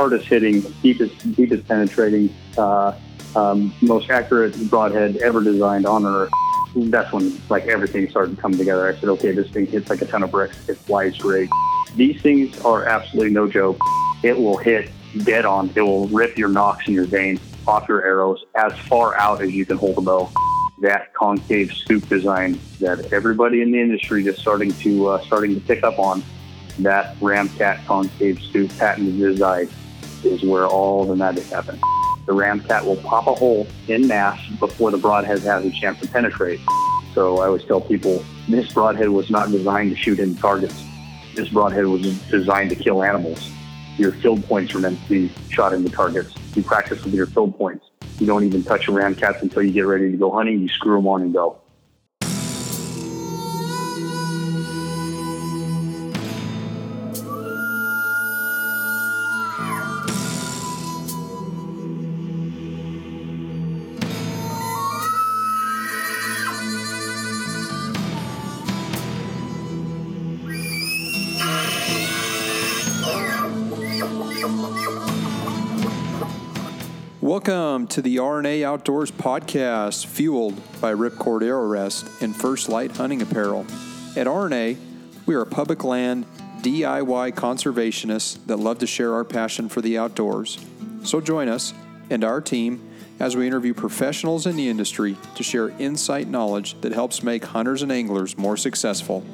hardest hitting, deepest, deepest penetrating, uh, um, most accurate broadhead ever designed on Earth. That's when like everything started to come together. I said, okay, this thing hits like a ton of bricks. It flies great. These things are absolutely no joke. It will hit dead on. It will rip your nocks and your vanes off your arrows as far out as you can hold a bow. That concave scoop design that everybody in the industry is starting to uh, starting to pick up on. That Ramcat concave scoop patented design is where all the magic happens. The Ramcat will pop a hole in mass before the broadhead has a chance to penetrate. So I always tell people this broadhead was not designed to shoot into targets. This broadhead was designed to kill animals. Your field points are meant to be shot into targets. You practice with your field points. You don't even touch your Ramcats until you get ready to go hunting. You screw them on and go. To the RNA Outdoors podcast, fueled by Ripcord Arrow Rest and First Lite Hunting Apparel. At RNA, we are public land DIY conservationists that love to share our passion for the outdoors. So join us and our team as we interview professionals in the industry to share insight knowledge that helps make hunters and anglers more successful.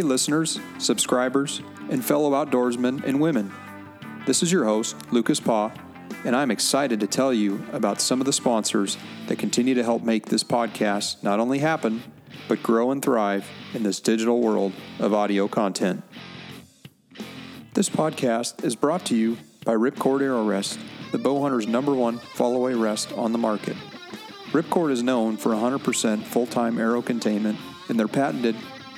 Hey, listeners, subscribers, and fellow outdoorsmen and women. This is your host, Lucas Paw, and I'm excited to tell you about some of the sponsors that continue to help make this podcast not only happen, but grow and thrive in this digital world of audio content. This podcast is brought to you by Ripcord Arrow Rest, the bow hunter's number one fall away rest on the market. Ripcord is known for 100% full time arrow containment and their patented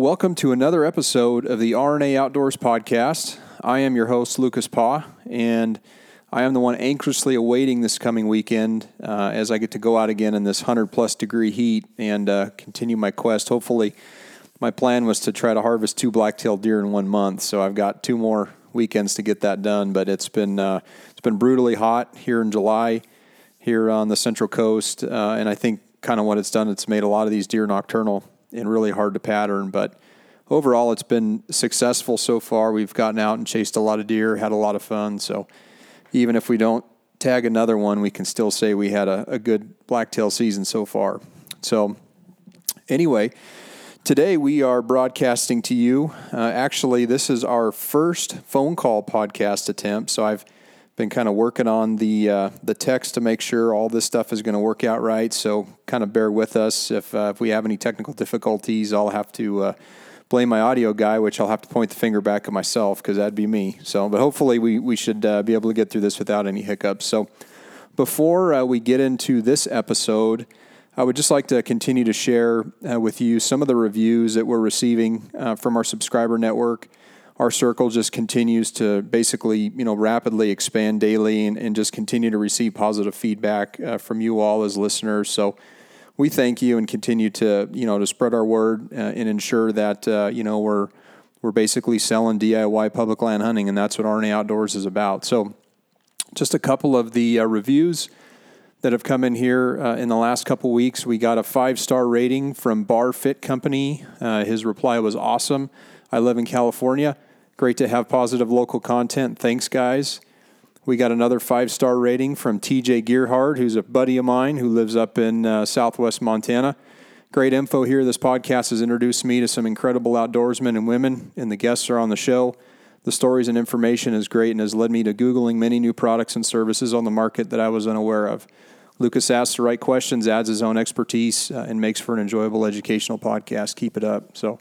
Welcome to another episode of the RNA Outdoors podcast. I am your host, Lucas Paw, and I am the one anxiously awaiting this coming weekend uh, as I get to go out again in this 100 plus degree heat and uh, continue my quest. Hopefully, my plan was to try to harvest two black-tailed deer in one month, so I've got two more weekends to get that done. But it's been uh, it's been brutally hot here in July here on the Central Coast, uh, and I think kind of what it's done, it's made a lot of these deer nocturnal and really hard to pattern. But overall, it's been successful so far. We've gotten out and chased a lot of deer, had a lot of fun. So even if we don't tag another one, we can still say we had a, a good blacktail season so far. So anyway, today we are broadcasting to you. Uh, actually, this is our first phone call podcast attempt. So I've been kind of working on the uh, the text to make sure all this stuff is going to work out right. So kind of bear with us if uh, if we have any technical difficulties. I'll have to uh, blame my audio guy, which I'll have to point the finger back at myself because that'd be me. So, but hopefully we we should uh, be able to get through this without any hiccups. So, before uh, we get into this episode. I would just like to continue to share uh, with you some of the reviews that we're receiving from our subscriber network. Our circle just continues to basically, you know, rapidly expand daily and, and just continue to receive positive feedback uh, from you all as listeners. So we thank you and continue to, you know, to spread our word uh, and ensure that, uh, you know, we're we're basically selling DIY public land hunting, and that's what RNA Outdoors is about. So, just a couple of the uh, reviews that have come in here uh, in the last couple weeks. We got a five star rating from Bar Fit Company. Uh, his reply was awesome. I live in California. Great to have positive local content. Thanks, guys. We got another five star rating from TJ Gearhard, who's a buddy of mine who lives up in uh, southwest Montana. Great info here. This podcast has introduced me to some incredible outdoorsmen and women, and the guests are on the show. The stories and information is great and has led me to Googling many new products and services on the market that I was unaware of. Lucas asks the right questions, adds his own expertise, uh, and makes for an enjoyable educational podcast. Keep it up. So,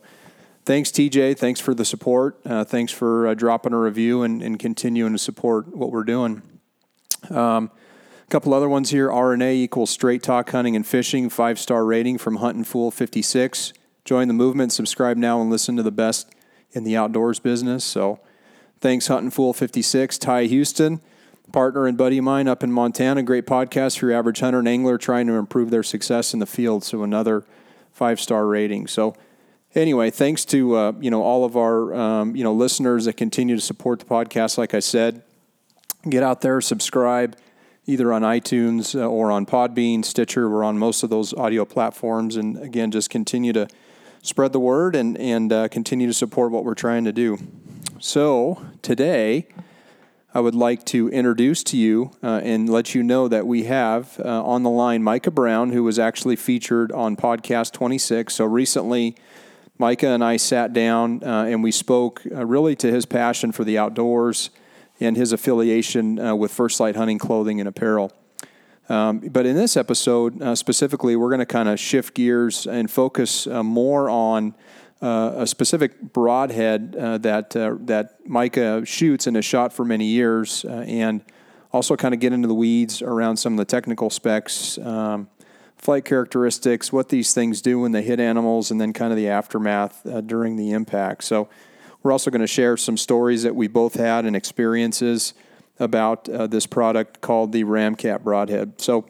thanks, TJ. Thanks for the support. Uh, thanks for uh, dropping a review and, and, continuing to support what we're doing. Um, a couple other ones here RNA equals straight talk hunting and fishing, five star rating from Huntin' Fool 56. Join the movement, subscribe now, and listen to the best in the outdoors business. So, thanks, Huntin' Fool 56. Ty Houston partner and buddy of mine up in Montana. Great podcast for your average hunter and angler trying to improve their success in the field. So another five star rating. So anyway, thanks to uh, you know all of our um, you know listeners that continue to support the podcast. Like I said, get out there, subscribe either on iTunes uh, or on Podbean, Stitcher. We're on most of those audio platforms, and again, just continue to spread the word and and uh, continue to support what we're trying to do. So today. I would like to introduce to you uh, and let you know that we have uh, on the line Micah Brown, who was actually featured on podcast 26. So recently, Micah and I sat down uh, and we spoke uh, really to his passion for the outdoors and his affiliation uh, with First Lite Hunting Clothing and Apparel. Um, but in this episode, uh, specifically, we're going to kind of shift gears and focus more on uh, a specific broadhead uh, that uh, that Micah shoots and has shot for many years, uh, and also kind of get into the weeds around some of the technical specs, um, flight characteristics, what these things do when they hit animals, and then kind of the aftermath uh, during the impact. So, we're also going to share some stories that we both had and experiences about uh, this product called the Ramcat Broadhead. So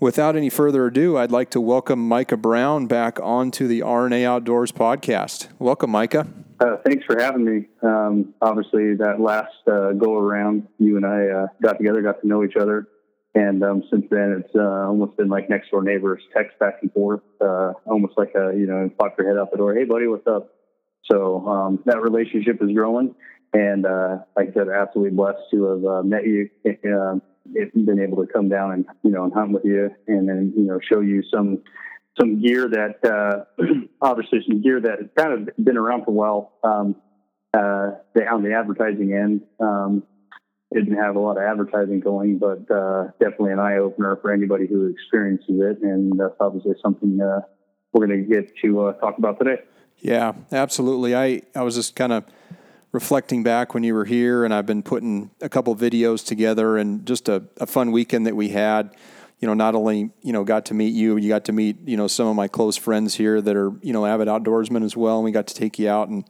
without any further ado, I'd like to welcome Micah Brown back onto the RNA Outdoors podcast. Welcome, Micah. Uh, thanks for having me. Um, obviously, that last uh, go around, you and I uh, got together, got to know each other. And um, since then, it's uh, almost been like next door neighbors, text back and forth, uh, almost like a, you know, pop your head out the door. Hey, buddy, what's up? So um, that relationship is growing. And uh, like I said, absolutely blessed to have met you been able to come down and you know and hunt with you and then you know show you some some gear that uh, obviously some gear that has kind of been around for a while um, uh, on the advertising end. Um, didn't have a lot of advertising going, but uh, definitely an eye opener for anybody who experiences it, and that's obviously something uh, we're going to get to uh, talk about today. Yeah, absolutely. I I was just kind of reflecting back when you were here, and I've been putting a couple videos together, and just a, a fun weekend that we had. You know, not only you know got to meet you, you got to meet you know some of my close friends here that are you know avid outdoorsmen as well, and we got to take you out and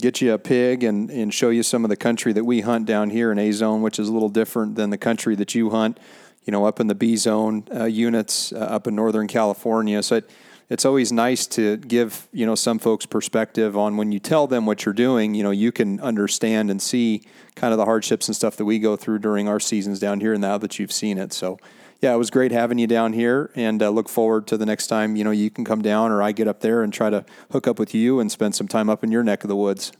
get you a pig and, and show you some of the country that we hunt down here in A zone, which is a little different than the country that you hunt. You know, up in the B zone uh, units uh, up in Northern California. So it, it's always nice to give you know some folks perspective on when you tell them what you're doing you know you can understand and see kind of the hardships and stuff that we go through during our seasons down here and now that you've seen it so yeah it was great having you down here and uh, look forward to the next time you know you can come down or i get up there and try to hook up with you and spend some time up in your neck of the woods.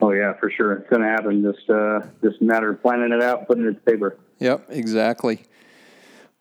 Oh yeah for sure. It's going to happen. Just uh just a matter of planning it out putting it to paper. Yep exactly.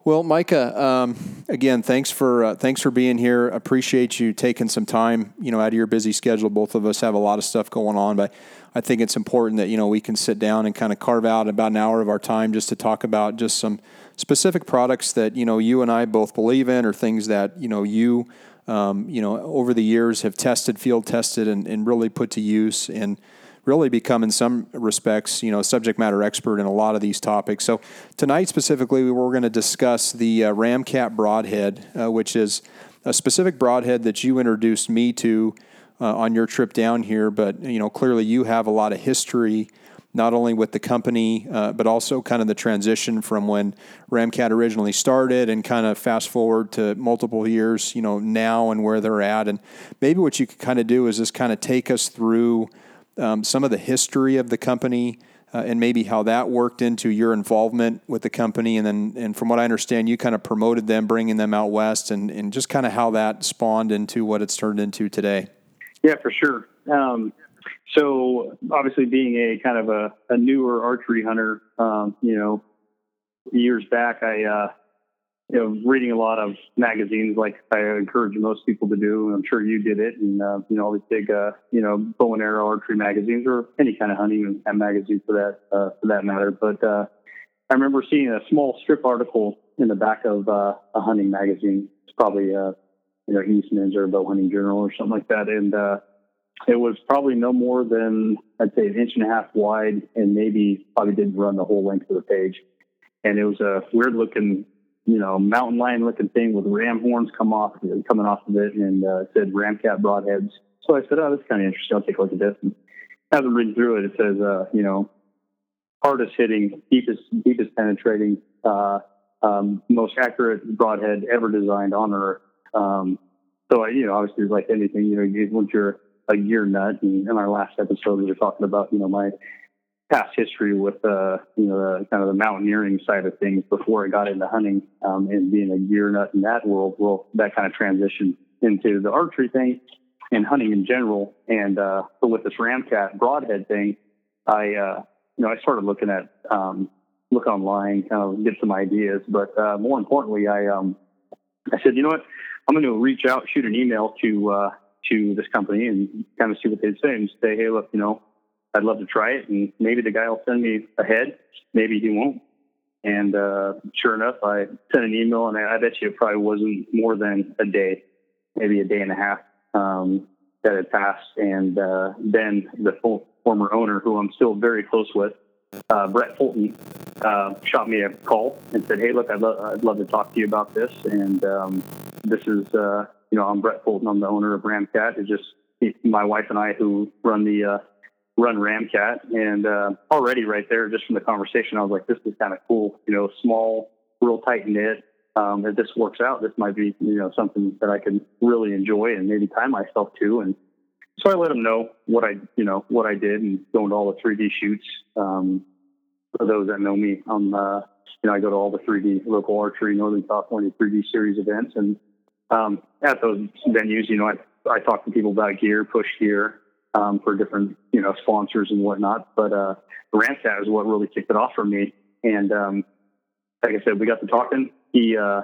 Well, Micah, um, again, thanks for uh, thanks for being here. Appreciate you taking some time, you know, out of your busy schedule. Both of us have a lot of stuff going on, but I think it's important that you know we can sit down and kind of carve out about an hour of our time just to talk about just some specific products that you know you and I both believe in, or things that you know you um, you know, over the years have tested, field tested, and, and really put to use and really become, in some respects, you know, subject matter expert in a lot of these topics. So tonight specifically, we're going to discuss the uh, Ramcat broadhead, uh, which is a specific broadhead that you introduced me to uh, on your trip down here. But you know, clearly you have a lot of history not only with the company, uh, but also kind of the transition from when Ramcat originally started and kind of fast forward to multiple years, you know, now and where they're at. And maybe what you could kind of do is just kind of take us through um, some of the history of the company. Uh, and maybe how that worked into your involvement with the company, and then, and from what I understand, you kind of promoted them, bringing them out west, and, and just kind of how that spawned into what it's turned into today. Yeah, for sure. Um, so obviously being a kind of a, a newer archery hunter, um, you know, years back, I, uh, you know, reading a lot of magazines like I encourage most people to do. I'm sure you did it. And, uh, you know, all these big, uh, you know, bow and arrow archery magazines or any kind of hunting magazine for that, uh, for that matter. But, uh, I remember seeing a small strip article in the back of, uh, a hunting magazine. It's probably, uh, you know, Eastman's or Bow Hunting Journal or something like that. And, uh, it was probably no more than I'd say an inch and a half wide, and maybe probably didn't run the whole length of the page. And it was a weird looking, you know, mountain lion looking thing with ram horns come off coming off of it, and uh, it said Ramcat broadheads. So I said, "Oh, that's kind of interesting. I'll take a look at this." And as I'm reading through it, it says, uh, you know, hardest hitting, deepest deepest penetrating, uh, um, most accurate broadhead ever designed on Earth. Um, so, you know, obviously, it's like anything, you know, once you're a gear nut. And in our last episode, we were talking about, you know, my past history with, uh, you know, the, kind of the mountaineering side of things before I got into hunting um, and being a gear nut in that world. Well, that kind of transitioned into the archery thing and hunting in general. And uh, but with this Ramcat broadhead thing, I, uh, you know, I started looking at, um, look online, kind of get some ideas. But uh, more importantly, I, um, I said, you know what, I'm going to reach out, shoot an email to uh, to this company and kind of see what they'd say and say, hey, look, you know, I'd love to try it. And maybe the guy will send me ahead. Maybe he won't. And uh, sure enough, I sent an email, and I, bet you it probably wasn't more than a day, maybe a day and a half um, that had passed. And uh, then the full, former owner, who I'm still very close with, uh, Brett Fulton, uh, shot me a call and said, "Hey, look, I'd, lo- I'd love to talk to you about this, and um, this is uh, you know, I'm Brett Fulton. I'm the owner of Ramcat. It's just my wife and I who run the uh, run Ramcat. And uh, already right there, just from the conversation, I was like, this is kind of cool. You know, small, real tight knit. Um, if this works out, this might be you know something that I can really enjoy and maybe tie myself to. And so I let them know what I you know what I did and going to all the 3D shoots. Um, for those that know me, I'm uh, you know I go to all the 3D local archery Northern California 3D series events and um, at those venues, you know, I, I talk to people about gear, push gear, um, for different, you know, sponsors and whatnot. But, uh, Ramcat is what really kicked it off for me. And, um, like I said, we got to talking. He, uh,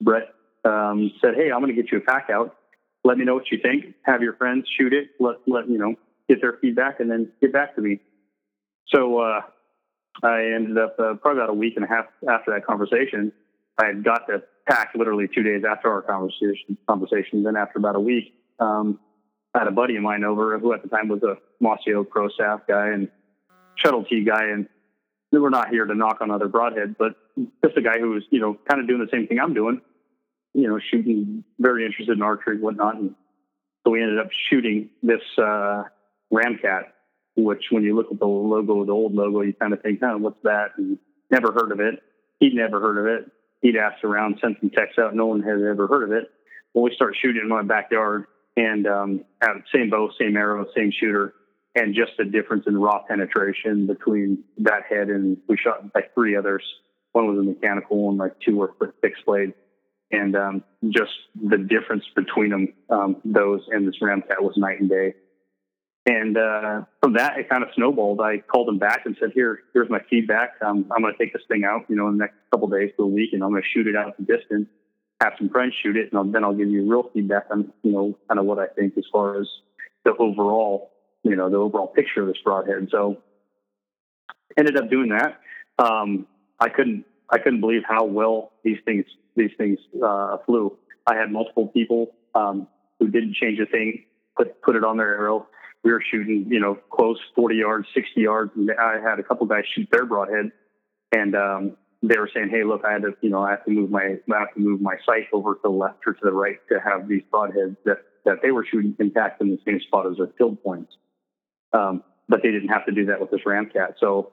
Brett, um, said, Hey, I'm going to get you a pack out. Let me know what you think. Have your friends shoot it. Let, let, you know, get their feedback and then get back to me. So, uh, I ended up, uh, probably about a week and a half after that conversation. I had got the pack literally two days after our conversation. Conversation. Then after about a week, um, I had a buddy of mine over who at the time was a Mossy Oak Pro Staff guy and shuttle T guy, and we were not here to knock on other broadheads, but just a guy who was you know kind of doing the same thing I'm doing, you know, shooting, very interested in archery and whatnot, and so we ended up shooting this uh, Ramcat, which when you look at the logo, the old logo, you kind of think, oh, what's that? And never heard of it. He'd never heard of it he'd asked around, sent some texts out. No one had ever heard of it. Well, we started shooting in my backyard and um, same bow, same arrow, same shooter, and just the difference in raw penetration between that head and we shot like three others. One was a mechanical one, like two were fixed blade. And um, just the difference between them, um, those and this Ramcat was night and day. And uh, from that, it kind of snowballed. I called him back and said, "Here, here's my feedback. Um, I'm going to take this thing out, you know, in the next couple days to a week, and I'm going to shoot it out the distance. Have some friends shoot it, and I'll, then I'll give you real feedback on, you know, kind of what I think as far as the overall, you know, the overall picture of this broadhead." So, ended up doing that. Um, I couldn't, I couldn't believe how well these things, these things uh, flew. I had multiple people um, who didn't change a thing, put put it on their arrow. We were shooting, you know, close 40 yards, 60 yards, and I had a couple guys shoot their broadhead, and um, they were saying, "Hey, look, I had to, you know, I have to move my, I have to move my sight over to the left or to the right to have these broadheads that that they were shooting impact in the same spot as their field points." Um, but they didn't have to do that with this Ramcat, so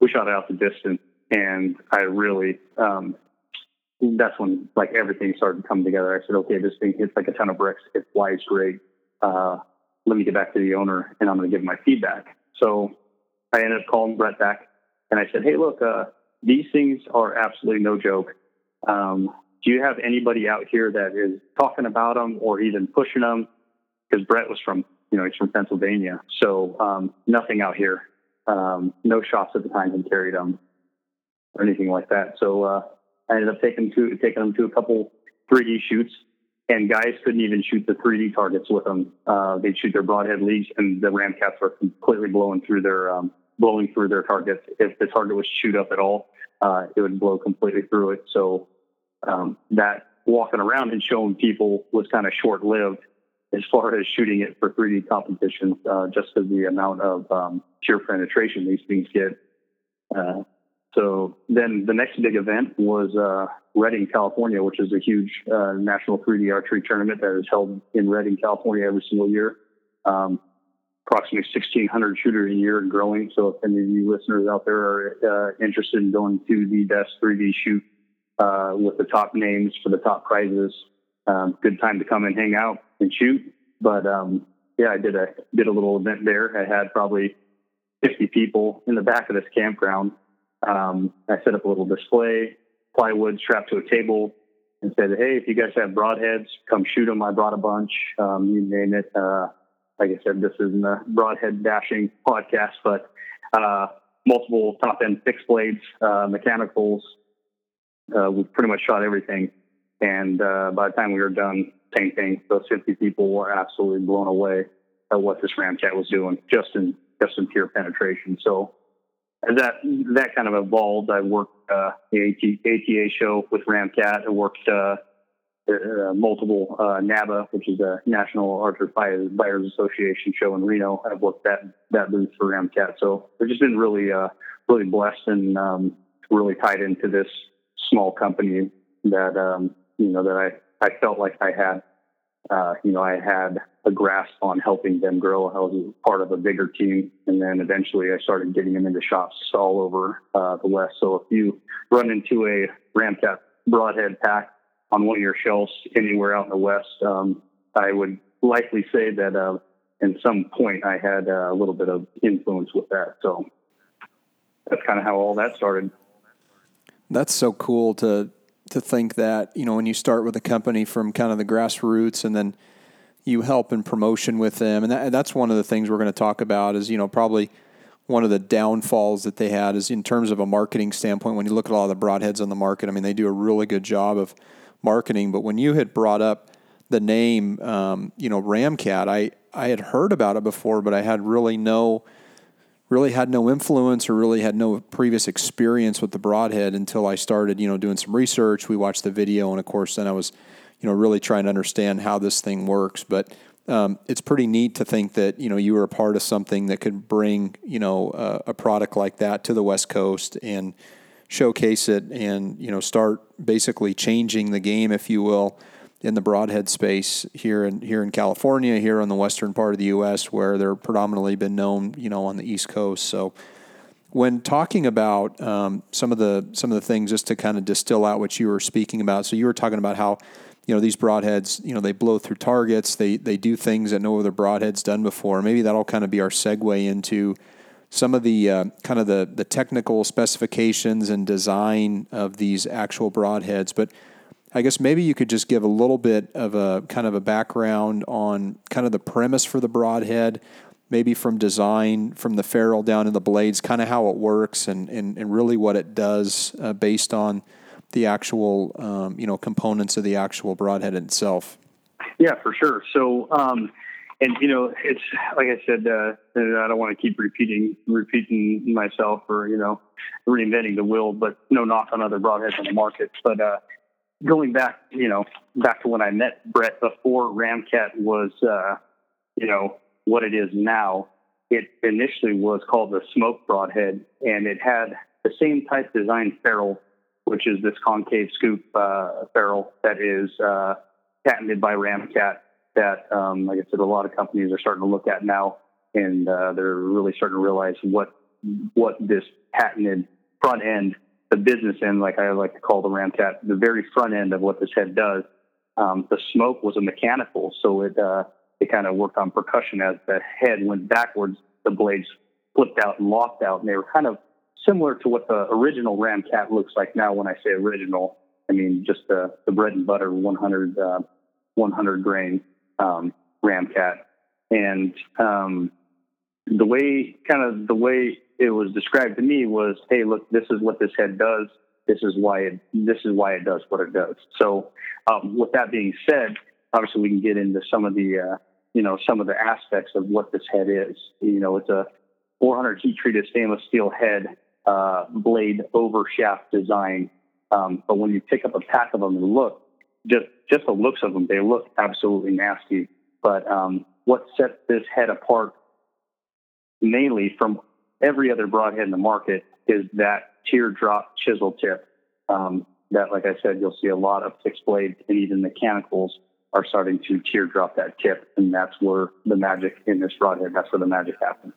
we shot it out the distance, and I really, um, that's when like everything started to come together. I said, "Okay, this thing hits like a ton of bricks. It flies great. Uh, let me get back to the owner, and I'm going to give my feedback." So I ended up calling Brett back, and I said, "Hey, look." Uh, these things are absolutely no joke. Um, do you have anybody out here that is talking about them or even pushing them? Because Brett was from, you know, he's from Pennsylvania, so um, nothing out here. Um, no shops at the time he carried them or anything like that. So uh, I ended up taking to taking them to a couple 3D shoots, and guys couldn't even shoot the 3D targets with them. Uh, they'd shoot their broadhead leads, and the Ramcats were completely blowing through their um, blowing through their targets. If the target was shoot up at all, uh, it would blow completely through it. So um, that walking around and showing people was kind of short lived as far as shooting it for 3D competitions, uh, just because the amount of um, pure penetration these things get. So then the next big event was uh, Redding, California, which is a huge uh, national 3D archery tournament that is held in Redding, California every single year. Um, approximately 1,600 shooters a year and growing. So if any of you listeners out there are uh, interested in going to the best 3D shoot uh, with the top names for the top prizes, um, good time to come and hang out and shoot. But um, yeah, I did a did a little event there. I had probably 50 people in the back of this campground. Um, I set up a little display, plywood strapped to a table, and said, "Hey, if you guys have broadheads, come shoot them. I brought a bunch. Um, you name it." Uh, like I said, this isn't a broadhead dashing podcast, but uh, multiple top end fixed blades, uh, mechanicals. Uh, we pretty much shot everything. And uh, by the time we were done, same thing. Those 50 people were absolutely blown away at what this Ramcat was doing, just in just in pure penetration. So as that that kind of evolved, I worked uh, the AT, ATA show with Ramcat. I worked uh, uh, multiple uh, NABA, which is a National Archer Buyers, Buyers Association show in Reno. I've worked that that booth for Ramcat, so I've just been really uh, really blessed and um, really tied into this small company that um, you know that I I felt like I had uh, you know I had a grasp on helping them grow. I was part of a bigger team, and then eventually I started getting them into shops all over uh, the West. So if you run into a Ramcat broadhead pack on one of your shelves anywhere out in the West, um, I would likely say that uh, in some point I had uh, a little bit of influence with that. So that's kind of how all that started. That's so cool to to think that you know when you start with a company from kind of the grassroots and then you help in promotion with them, and that, that's one of the things we're going to talk about. Is you know probably one of the downfalls that they had is in terms of a marketing standpoint. When you look at all the broadheads on the market, I mean they do a really good job of marketing. But when you had brought up the name, um, you know, Ramcat, I, I had heard about it before, but I had really no, really had no influence or really had no previous experience with the broadhead until I started, you know, doing some research. We watched the video, and of course, then I was, you know, really trying to understand how this thing works. But um, it's pretty neat to think that you know you were a part of something that could bring you know uh, a product like that to the West Coast and showcase it and you know start basically changing the game, if you will, in the broadhead space here in here in California, here on the western part of the U.S., where they're predominantly been known, you know, on the East Coast. So, when talking about um, some of the some of the things, just to kind of distill out what you were speaking about, so you were talking about how you know these broadheads, you know, they blow through targets, they they do things that no other broadheads done before. Maybe that'll kind of be our segue into some of the uh, kind of the, the technical specifications and design of these actual broadheads. But I guess maybe you could just give a little bit of a kind of a background on kind of the premise for the broadhead, maybe from design, from the ferrule down to the blades, kind of how it works and, and, and really what it does uh, based on the actual um, you know components of the actual broadhead itself. Yeah, for sure. So um, and you know, it's like I said, uh, I don't want to keep repeating repeating myself or you know reinventing the wheel, but no knock on other broadheads on the market. But uh, going back, you know, back to when I met Brett before Ramcat was, uh, you know, what it is now. It initially was called the Smoke Broadhead, and it had the same type design ferrule, which is this concave scoop uh, ferrule that is uh, patented by Ramcat. That, um, like I said, a lot of companies are starting to look at now, and uh, they're really starting to realize what what this patented front end the business end, like I like to call the Ramcat, the very front end of what this head does. Um, the smoke was a mechanical, so it uh, it kind of worked on percussion as the head went backwards. The blades flipped out and locked out, and they were kind of similar to what the original Ramcat looks like now. When I say original, I mean just the the bread and butter 100 uh, 100 grain um, Ramcat, and um, the way kind of the way it was described to me was, hey, look, this is what this head does. This is why it this is why it does what it does. So, um, with that being said, obviously we can get into some of the uh, you know some of the aspects of what this head is. You know, it's a 400 heat treated stainless steel head uh, blade over shaft design. Um, but when you pick up a pack of them and look, just just the looks of them, they look absolutely nasty. But um, what sets this head apart mainly from every other broadhead in the market is that teardrop chisel tip. Um, that, like I said, you'll see a lot of fixed blades and even mechanicals are starting to teardrop that tip, and that's where the magic in this broadhead. That's where the magic happens.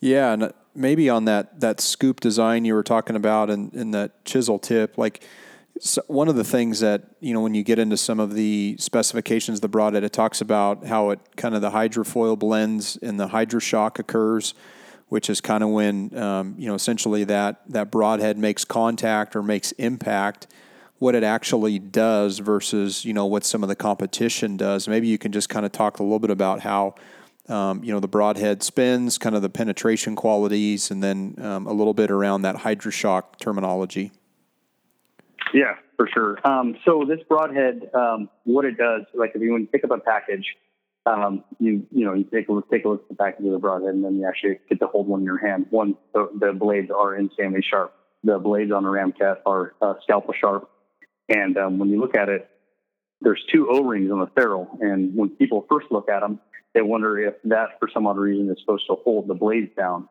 Yeah, and maybe on that that scoop design you were talking about, and, and that chisel tip, like. So one of the things that you know when you get into some of the specifications of the broadhead, it talks about how it kind of the hydrofoil blends and the hydroshock occurs which is kind of when um, you know essentially that that broadhead makes contact or makes impact what it actually does versus you know what some of the competition does. Maybe you can just kind of talk a little bit about how um, you know the broadhead spins kind of the penetration qualities and then um, a little bit around that hydroshock terminology. Yeah for sure. Um, so this broadhead um, what it does like if you want to pick up a package um, you you know you take a look take a look at the back of the broadhead and then you actually get to hold one in your hand. One the, the blades are insanely sharp. The blades on the Ramcat are uh, scalpel sharp, and um, when you look at it, there's two O-rings on the ferrule, and when people first look at them, they wonder if that for some odd reason is supposed to hold the blades down.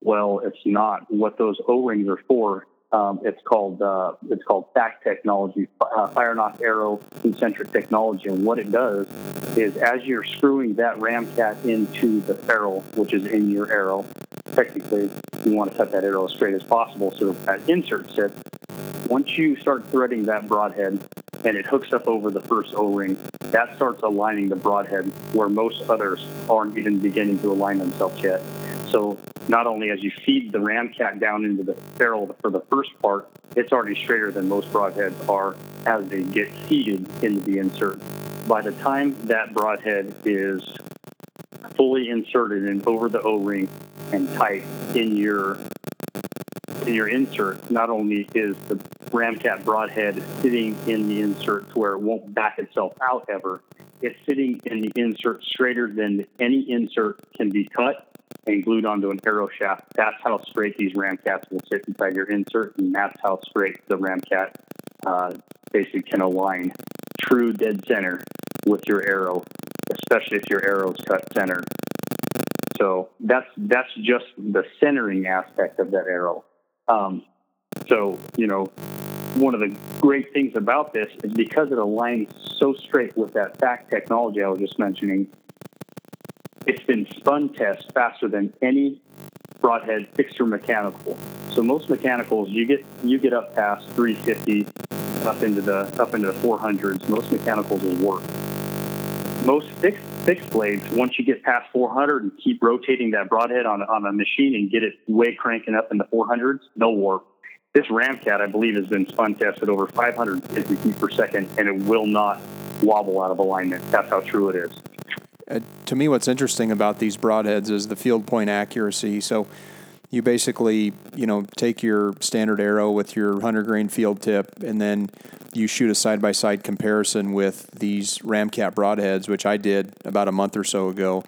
Well, it's not. What those O-rings are for um, it's called uh, it's called FACT technology, uh, Firenock arrow concentric technology, and what it does is as you're screwing that ramcat into the ferrule, which is in your arrow, technically you want to cut that arrow as straight as possible so that, that insert sits. Once you start threading that broadhead and it hooks up over the first O-ring, that starts aligning the broadhead where most others aren't even beginning to align themselves yet. So not only as you feed the ramcat down into the barrel for the first part, it's already straighter than most broadheads are as they get seated into the insert. By the time that broadhead is fully inserted and over the O-ring and tight in your in your insert, not only is the ramcat broadhead sitting in the insert to where it won't back itself out ever, it's sitting in the insert straighter than any insert can be cut and glued onto an arrow shaft. That's how straight these ram ramcats will sit inside your insert, and that's how straight the ramcat uh, basically can align true dead center with your arrow, especially if your arrow's cut center. So that's that's just the centering aspect of that arrow. Um, so you know, one of the great things about this is because it aligns so straight with that back technology I was just mentioning it's been spun test faster than any broadhead fixture mechanical. So most mechanicals, you get you get up past 350, up into the up into the 400s. Most mechanicals will work. Most fixed fixed blades, once you get past 400 and keep rotating that broadhead on on a machine and get it way cranking up in the 400s, they'll warp. This Ramcat, I believe, has been spun tested over 550 feet per second, and it will not wobble out of alignment. That's how true it is. Uh, to me, what's interesting about these broadheads is the field point accuracy. So you basically, you know, take your standard arrow with your 100 grain field tip, and then you shoot a side by side comparison with these Ramcat broadheads, which I did about a month or so ago,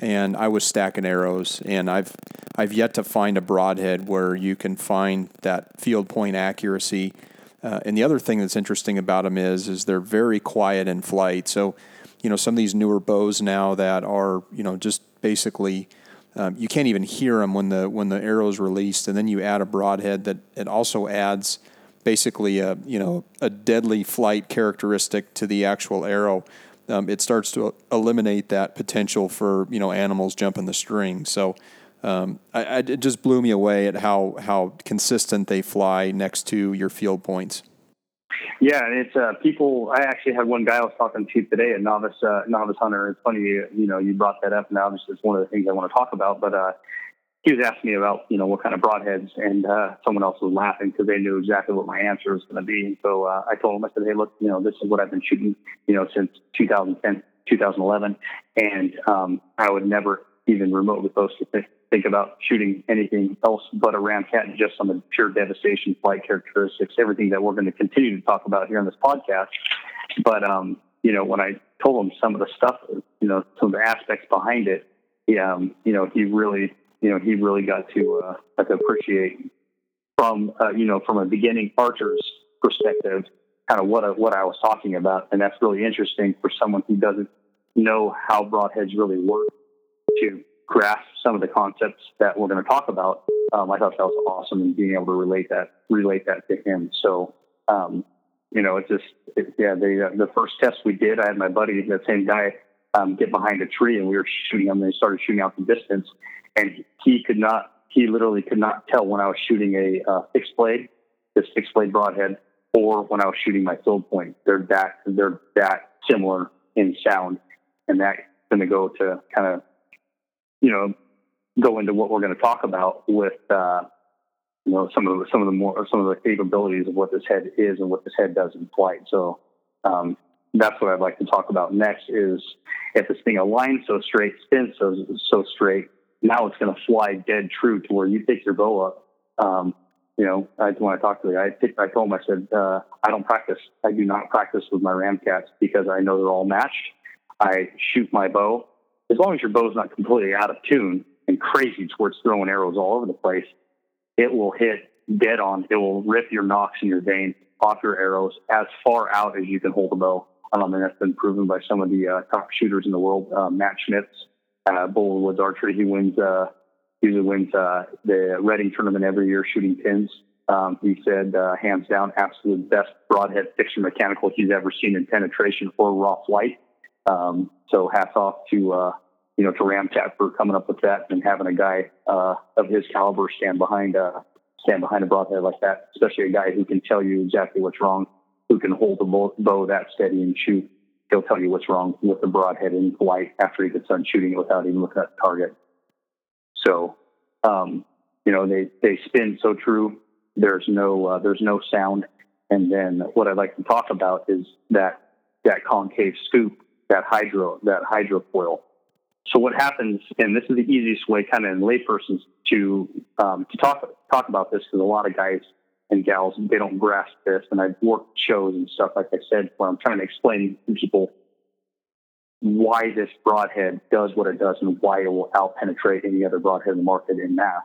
and I was stacking arrows, and I've I've yet to find a broadhead where you can find that field point accuracy Uh, and the other thing that's interesting about them is is they're very quiet in flight. So, you know, some of these newer bows now that are you know just basically um, you can't even hear them when the when the arrow is released, and then you add a broadhead that it also adds basically a you know a deadly flight characteristic to the actual arrow. Um, it starts to eliminate that potential for you know animals jumping the string. So um, I, I, it just blew me away at how how consistent they fly next to your field points. Yeah, and it's uh, people. I actually had one guy I was talking to today, a novice uh, novice hunter. It's funny, you know, you brought that up, and obviously it's one of the things I want to talk about. But uh, he was asking me about, you know, what kind of broadheads, and uh, someone else was laughing because they knew exactly what my answer was going to be. And so uh, I told him, I said, hey, look, you know, this is what I've been shooting, you know, since 2010, 2011, and um, I would never even remotely close to think, about shooting anything else but a ramcat just on the pure devastation flight characteristics, everything that we're going to continue to talk about here on this podcast. But, um, you know, when I told him some of the stuff, you know, some of the aspects behind it, he, um, you know, he really you know, he really got to, uh, got to appreciate from, uh, you know, from a beginning archer's perspective, kind of what, I, what I was talking about. And that's really interesting for someone who doesn't know how broadheads really work to grasp some of the concepts that we're going to talk about. Um, I thought that was awesome and being able to relate that, relate that to him. So, um, you know, it's just, it, yeah, the, uh, the first test we did, I had my buddy, the same guy, um, get behind a tree and we were shooting him and they started shooting out the distance and he could not, he literally could not tell when I was shooting a uh, fixed blade, this fixed blade broadhead, or when I was shooting my field point. They're that they're that similar in sound, and that's going to go to kind of, you know, go into what we're going to talk about with, uh, you know, some of the, some of the more some of the capabilities of what this head is and what this head does in flight. So. Um, that's what I'd like to talk about next is if this thing aligns so straight, spins so, so straight, now it's going to fly dead true to where you pick your bow up. Um, you know, I, when I talked to the guy, I, picked, I told him, I said, uh, I don't practice. I do not practice with my Ramcats because I know they're all matched. I shoot my bow. As long as your bow's not completely out of tune and crazy towards throwing arrows all over the place, it will hit dead on. It will rip your nocks and your vanes off your arrows as far out as you can hold a bow. Um, and that's been proven by some of the uh, top shooters in the world. Uh, Matt Schmitz uh, Woods Archery. He wins, uh, usually wins uh, the Redding tournament every year shooting pins. Um, he said, uh, hands down, absolute best broadhead fixture mechanical he's ever seen in penetration or raw flight. Um, so hats off to, uh, you know, to Ramcat for coming up with that and having a guy, uh, of his caliber stand behind, uh, stand behind a broadhead like that, especially a guy who can tell you exactly what's wrong, who can hold the bow that steady and shoot he'll tell you what's wrong with the broadhead in flight after he gets done shooting it without even looking at the target. So, um, you know, they, they spin so true. There's no, uh, there's no sound. And then what I'd like to talk about is that, that concave scoop, that hydro, that hydrofoil. So what happens, and this is the easiest way kind of in laypersons to, um, to talk, talk about this because a lot of guys and gals, they don't grasp this. And I've worked shows and stuff, like I said, where I'm trying to explain to people why this broadhead does what it does and why it will outpenetrate any other broadhead in the market in mass.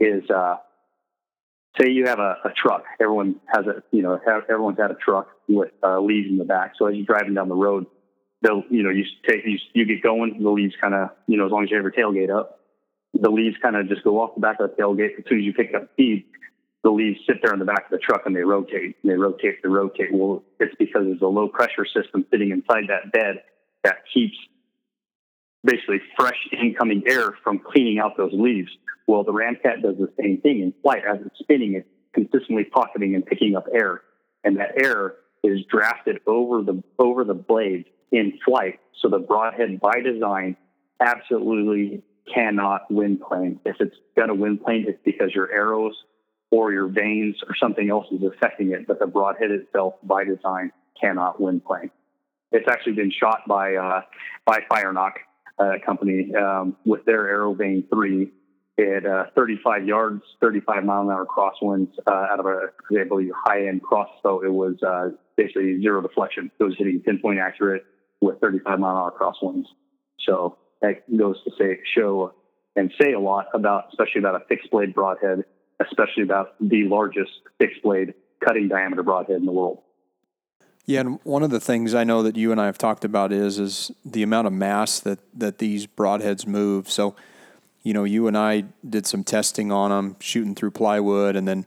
Is uh, say you have a, a, truck. Everyone has a, you know, everyone's had a truck with uh, leaves in the back. So as you're driving down the road, they'll, you know, you take you, you get going. The leaves kind of, you know, as long as you have your tailgate up, the leaves kind of just go off the back of the tailgate as soon as you pick up speed the leaves sit there in the back of the truck and they rotate and they rotate they rotate. Well, it's because there's a low pressure system sitting inside that bed that keeps basically fresh incoming air from cleaning out those leaves. Well, the Ramcat does the same thing in flight as it's spinning, it's consistently pocketing and picking up air. And that air is drafted over the over the blades in flight. So the broadhead by design absolutely cannot wind plane. If it's gonna wind plane, it's because your arrows or your vanes or something else is affecting it, but the broadhead itself by design cannot wind plane. It's actually been shot by uh, by Firenock uh, company um, with their Aerovane 3 at uh, 35 yards, 35 mile an hour crosswinds uh, out of a, I believe, high end crossbow. It was uh, basically zero deflection. It was hitting pinpoint accurate with 35 mile an hour crosswinds. So that goes to say, show and say a lot about, especially about a fixed blade broadhead especially about the largest fixed blade cutting diameter broadhead in the world. Yeah, and one of the things I know that you and I have talked about is is the amount of mass that that these broadheads move. So, you know, you and I did some testing on them, shooting through plywood, and then,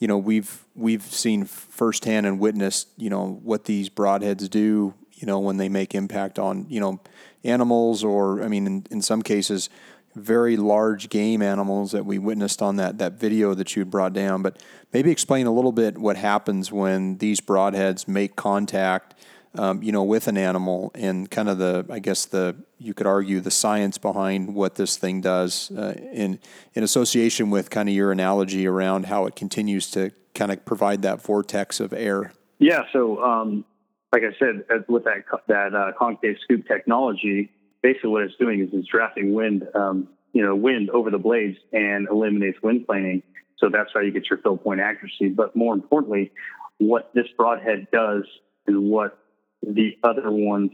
you know, we've we've seen firsthand and witnessed, you know, what these broadheads do. You know, when they make impact on you know animals, or I mean, in, in some cases, very large game animals that we witnessed on that that video that you brought down. But maybe explain a little bit what happens when these broadheads make contact, um, you know, with an animal, and kind of the I guess the you could argue the science behind what this thing does uh, in in association with kind of your analogy around how it continues to kind of provide that vortex of air. Yeah. So. Um, like I said, with that that uh, concave scoop technology, basically what it's doing is it's drafting wind, um, you know, wind over the blades and eliminates wind planing. So that's how you get your field point accuracy. But more importantly, what this broadhead does and what the other ones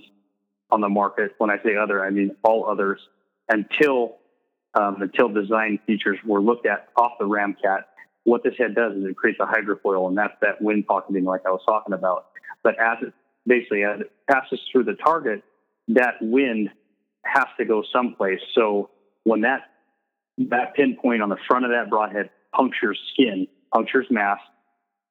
on the market, when I say other, I mean all others, until um, until design features were looked at off the Ramcat, what this head does is it creates a hydrofoil, and that's that wind pocketing like I was talking about. But as it basically as it passes through the target, that wind has to go someplace. So when that that pinpoint on the front of that broadhead punctures skin, punctures mass,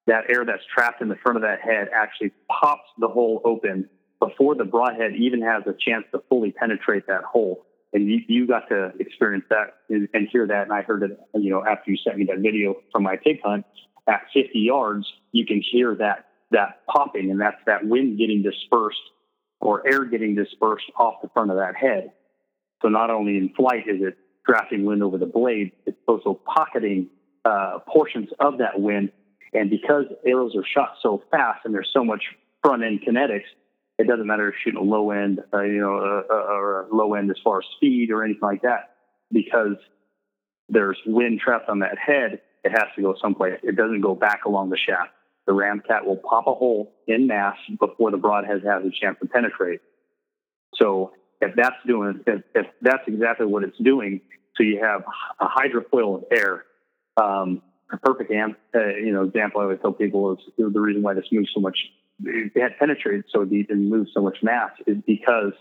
that air that's trapped in the front of that head actually pops the hole open before the broadhead even has a chance to fully penetrate that hole. And you, you got to experience that and, and hear that. And I heard it, you know, after you sent me that video from my pig hunt at 50 yards, you can hear that, that popping and that's that wind getting dispersed or air getting dispersed off the front of that head. So not only in flight is it drafting wind over the blade, it's also pocketing uh, portions of that wind. And because arrows are shot so fast and there's so much front end kinetics, it doesn't matter if shooting a low end, uh, you know, uh, uh or low end as far as speed or anything like that, because there's wind trapped on that head. It has to go someplace. It doesn't go back along the shaft the ramcat will pop a hole in mass before the broadhead has a chance to penetrate. So if that's doing, if, if that's exactly what it's doing, so you have a hydrofoil of air. Um, a perfect am, uh, you know example I always tell people is the reason why this moves so much, it had penetrated so deep and moved so much mass is because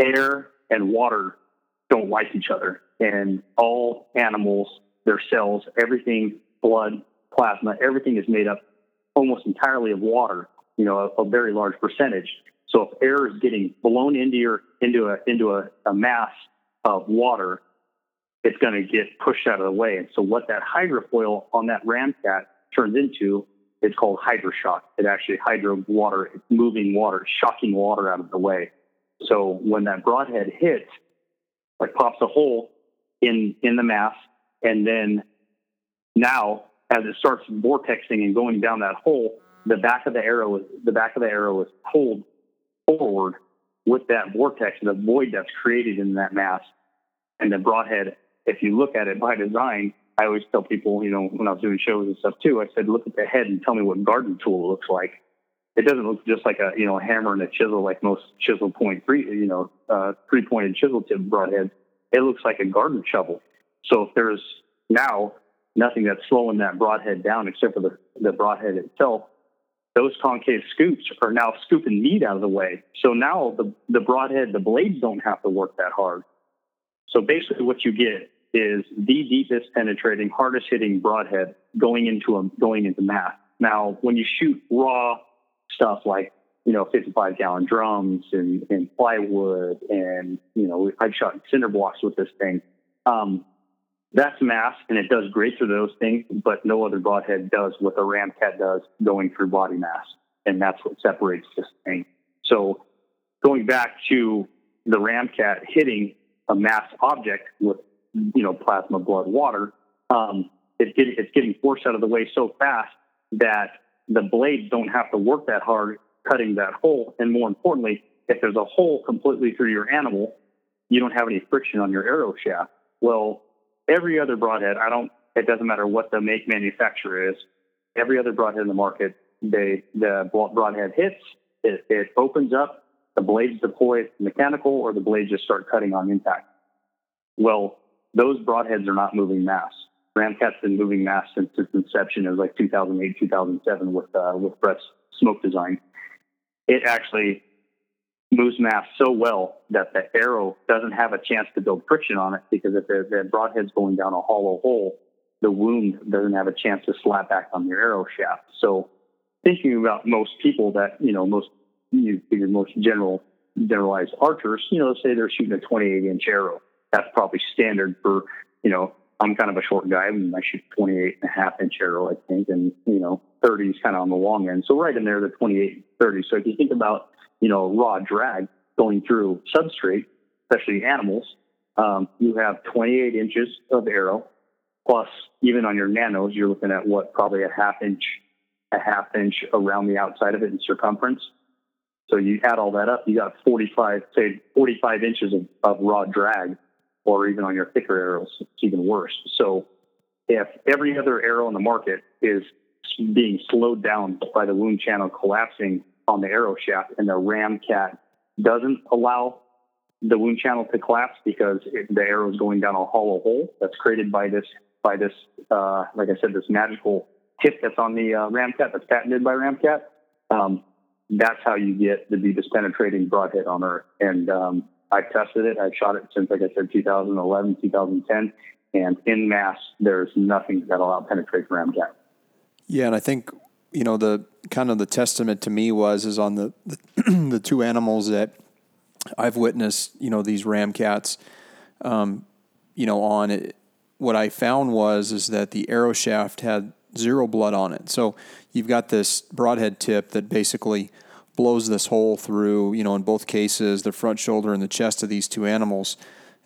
air and water don't like each other, and all animals, their cells, everything, blood, plasma, everything is made up almost entirely of water, you know, a, a very large percentage. So if air is getting blown into your into a into a, a mass of water, it's going to get pushed out of the way. And so what that hydrofoil on that ramcat turns into, it's called hydroshock. It actually hydro water, it's moving water, shocking water out of the way. So when that broadhead hits, like pops a hole in in the mass, and then now as it starts vortexing and going down that hole, the back of the arrow is the back of the arrow is pulled forward with that vortex, the void that's created in that mass. And the broadhead, if you look at it by design, I always tell people, you know, when I was doing shows and stuff too, I said, look at the head and tell me what garden tool it looks like. It doesn't look just like a, you know, a hammer and a chisel like most chisel point three, you know, uh, three pointed chisel tip broadheads. It looks like a garden shovel. So if there's now nothing that's slowing that broadhead down except for the, the broadhead itself. Those concave scoops are now scooping meat out of the way. So now the, the broadhead, the blades don't have to work that hard. So basically what you get is the deepest penetrating, hardest hitting broadhead going into a, going into mass. Now, when you shoot raw stuff like, you know, 55 gallon drums and, and plywood and, you know, I've shot cinder blocks with this thing. Um, that's mass and it does great through those things, but no other broadhead does what the Ramcat does going through body mass. And that's what separates this thing. So going back to the Ramcat hitting a mass object with, you know, plasma, blood, water, um, it's, getting, it's getting forced out of the way so fast that the blades don't have to work that hard cutting that hole. And more importantly, if there's a hole completely through your animal, you don't have any friction on your arrow shaft. Well, every other broadhead, I don't, it doesn't matter what the make manufacturer is, every other broadhead in the market, they, the broadhead hits, it, it opens up, the blades deploy mechanical or the blades just start cutting on impact. Well, those broadheads are not moving mass. Ramcat's been moving mass since its inception. It was like 2008, 2007 with uh, with Brett's smoke design. It actually moves mass so well that the arrow doesn't have a chance to build friction on it because if the, broadhead's going down a hollow hole, the wound doesn't have a chance to slap back on your arrow shaft. So thinking about most people that, you know, most, you figure most general, generalized archers, you know, say they're shooting a 28 inch arrow. That's probably standard for, you know, I'm kind of a short guy. I, mean, I shoot 28 and a half inch arrow, I think, and, you know, 30 is kind of on the long end. So right in there, the 28, 30. So if you think about, you know, raw drag going through substrate, especially animals, um, you have 28 inches of arrow plus even on your nanos, you're looking at what probably a half inch, a half inch around the outside of it in circumference. So you add all that up, you got 45, say 45 inches of, of raw drag, or even on your thicker arrows, it's even worse. So if every other arrow in the market is being slowed down by the wound channel collapsing on the arrow shaft and the Ramcat doesn't allow the wound channel to collapse because it, the arrow is going down a hollow hole that's created by this by this, uh, like I said, this magical tip that's on the uh, Ramcat that's patented by Ramcat. Um, that's how you get the deepest penetrating broadhead on Earth. And um, I've tested it. I've shot it since, like I said, 2011, 2010. And in mass, there's nothing that'll out penetrate Ramcat. Yeah, and I think you know the kind of the testament to me was is on the the, the two animals that I've witnessed. You know these Ramcats. Um, you know on it what I found was is that the arrow shaft had zero blood on it. So you've got this broadhead tip that basically blows this hole through, you know, in both cases, the front shoulder and the chest of these two animals.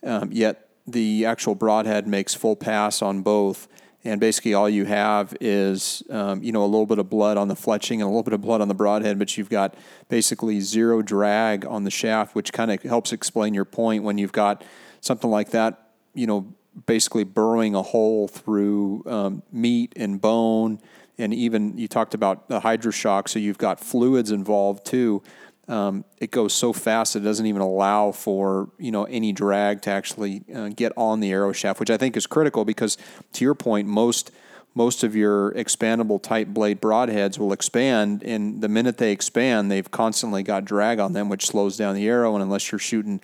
Um, yet the actual broadhead makes full pass on both. And basically, all you have is, um, you know, a little bit of blood on the fletching and a little bit of blood on the broadhead, but you've got basically zero drag on the shaft, which kind of helps explain your point when you've got something like that, you know, basically burrowing a hole through um, meat and bone, and even you talked about the hydroshock, so you've got fluids involved too. Um, it goes so fast it doesn't even allow for you know any drag to actually uh, get on the arrow shaft, which I think is critical because to your point, most most of your expandable type blade broadheads will expand, and the minute they expand, they've constantly got drag on them, which slows down the arrow. And unless you're shooting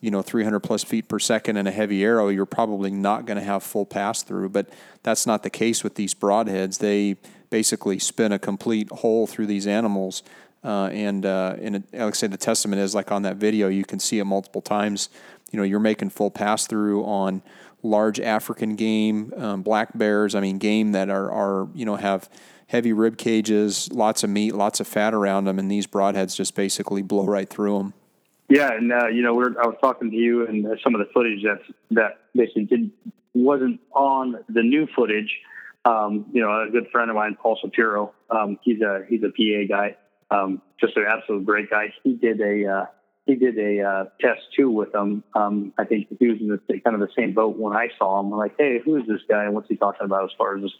you know 300 plus feet per second and a heavy arrow, you're probably not going to have full pass through. But that's not the case with these broadheads. They basically spin a complete hole through these animals. Uh, and uh, and it, like I said, the testament is like on that video, you can see it multiple times. You know, you're making full pass through on large African game, um, black bears. I mean, game that are are you know have heavy rib cages, lots of meat, lots of fat around them, and these broadheads just basically blow right through them. Yeah, and uh, you know, we're, I was talking to you, and uh, some of the footage that that basically did wasn't on the new footage. Um, you know, a good friend of mine, Paul Shapiro, um, he's a he's a PA guy, um, just an absolute great guy. He did a uh, he did a uh, test too with them. Um, I think he was in the kind of the same boat when I saw him. I'm like, hey, who is this guy, and what's he talking about as far as this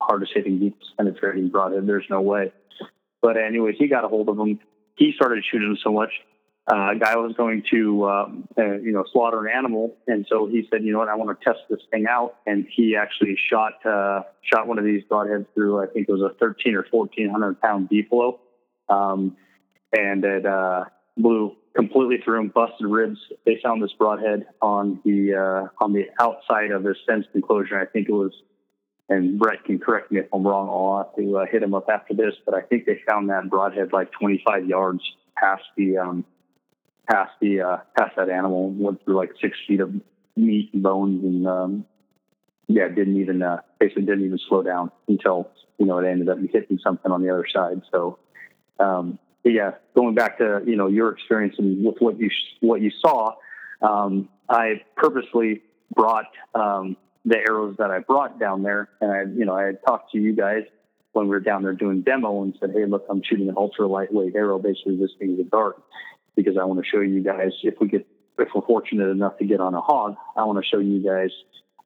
hardest hitting, deepest penetrating broadhead? There's no way. But anyways, he got a hold of him. He started shooting him so much uh, a guy was going to, um, uh, you know, slaughter an animal, and so he said, you know what, I want to test this thing out, and he actually shot uh, shot one of these broadheads through, I think it was a 13 or 1400 pound Beefalo, um, and it uh, blew completely through him, busted ribs. They found this broadhead on the uh, on the outside of this fenced enclosure. I think it was, and Brett can correct me if I'm wrong. I'll have to uh, hit him up after this, but I think they found that broadhead like 25 yards past the um, past the uh, past that animal. Went through like six feet of meat and bones, and um, yeah, didn't even uh, basically didn't even slow down until you know it ended up hitting something on the other side. So, um, yeah, going back to you know your experience and with what you what you saw, um, I purposely brought um, the arrows that I brought down there, and I you know I had talked to you guys when we were down there doing demo and said, hey, look, I'm shooting an ultra lightweight arrow, basically is a dart because I want to show you guys if we get if we're fortunate enough to get on a hog, I want to show you guys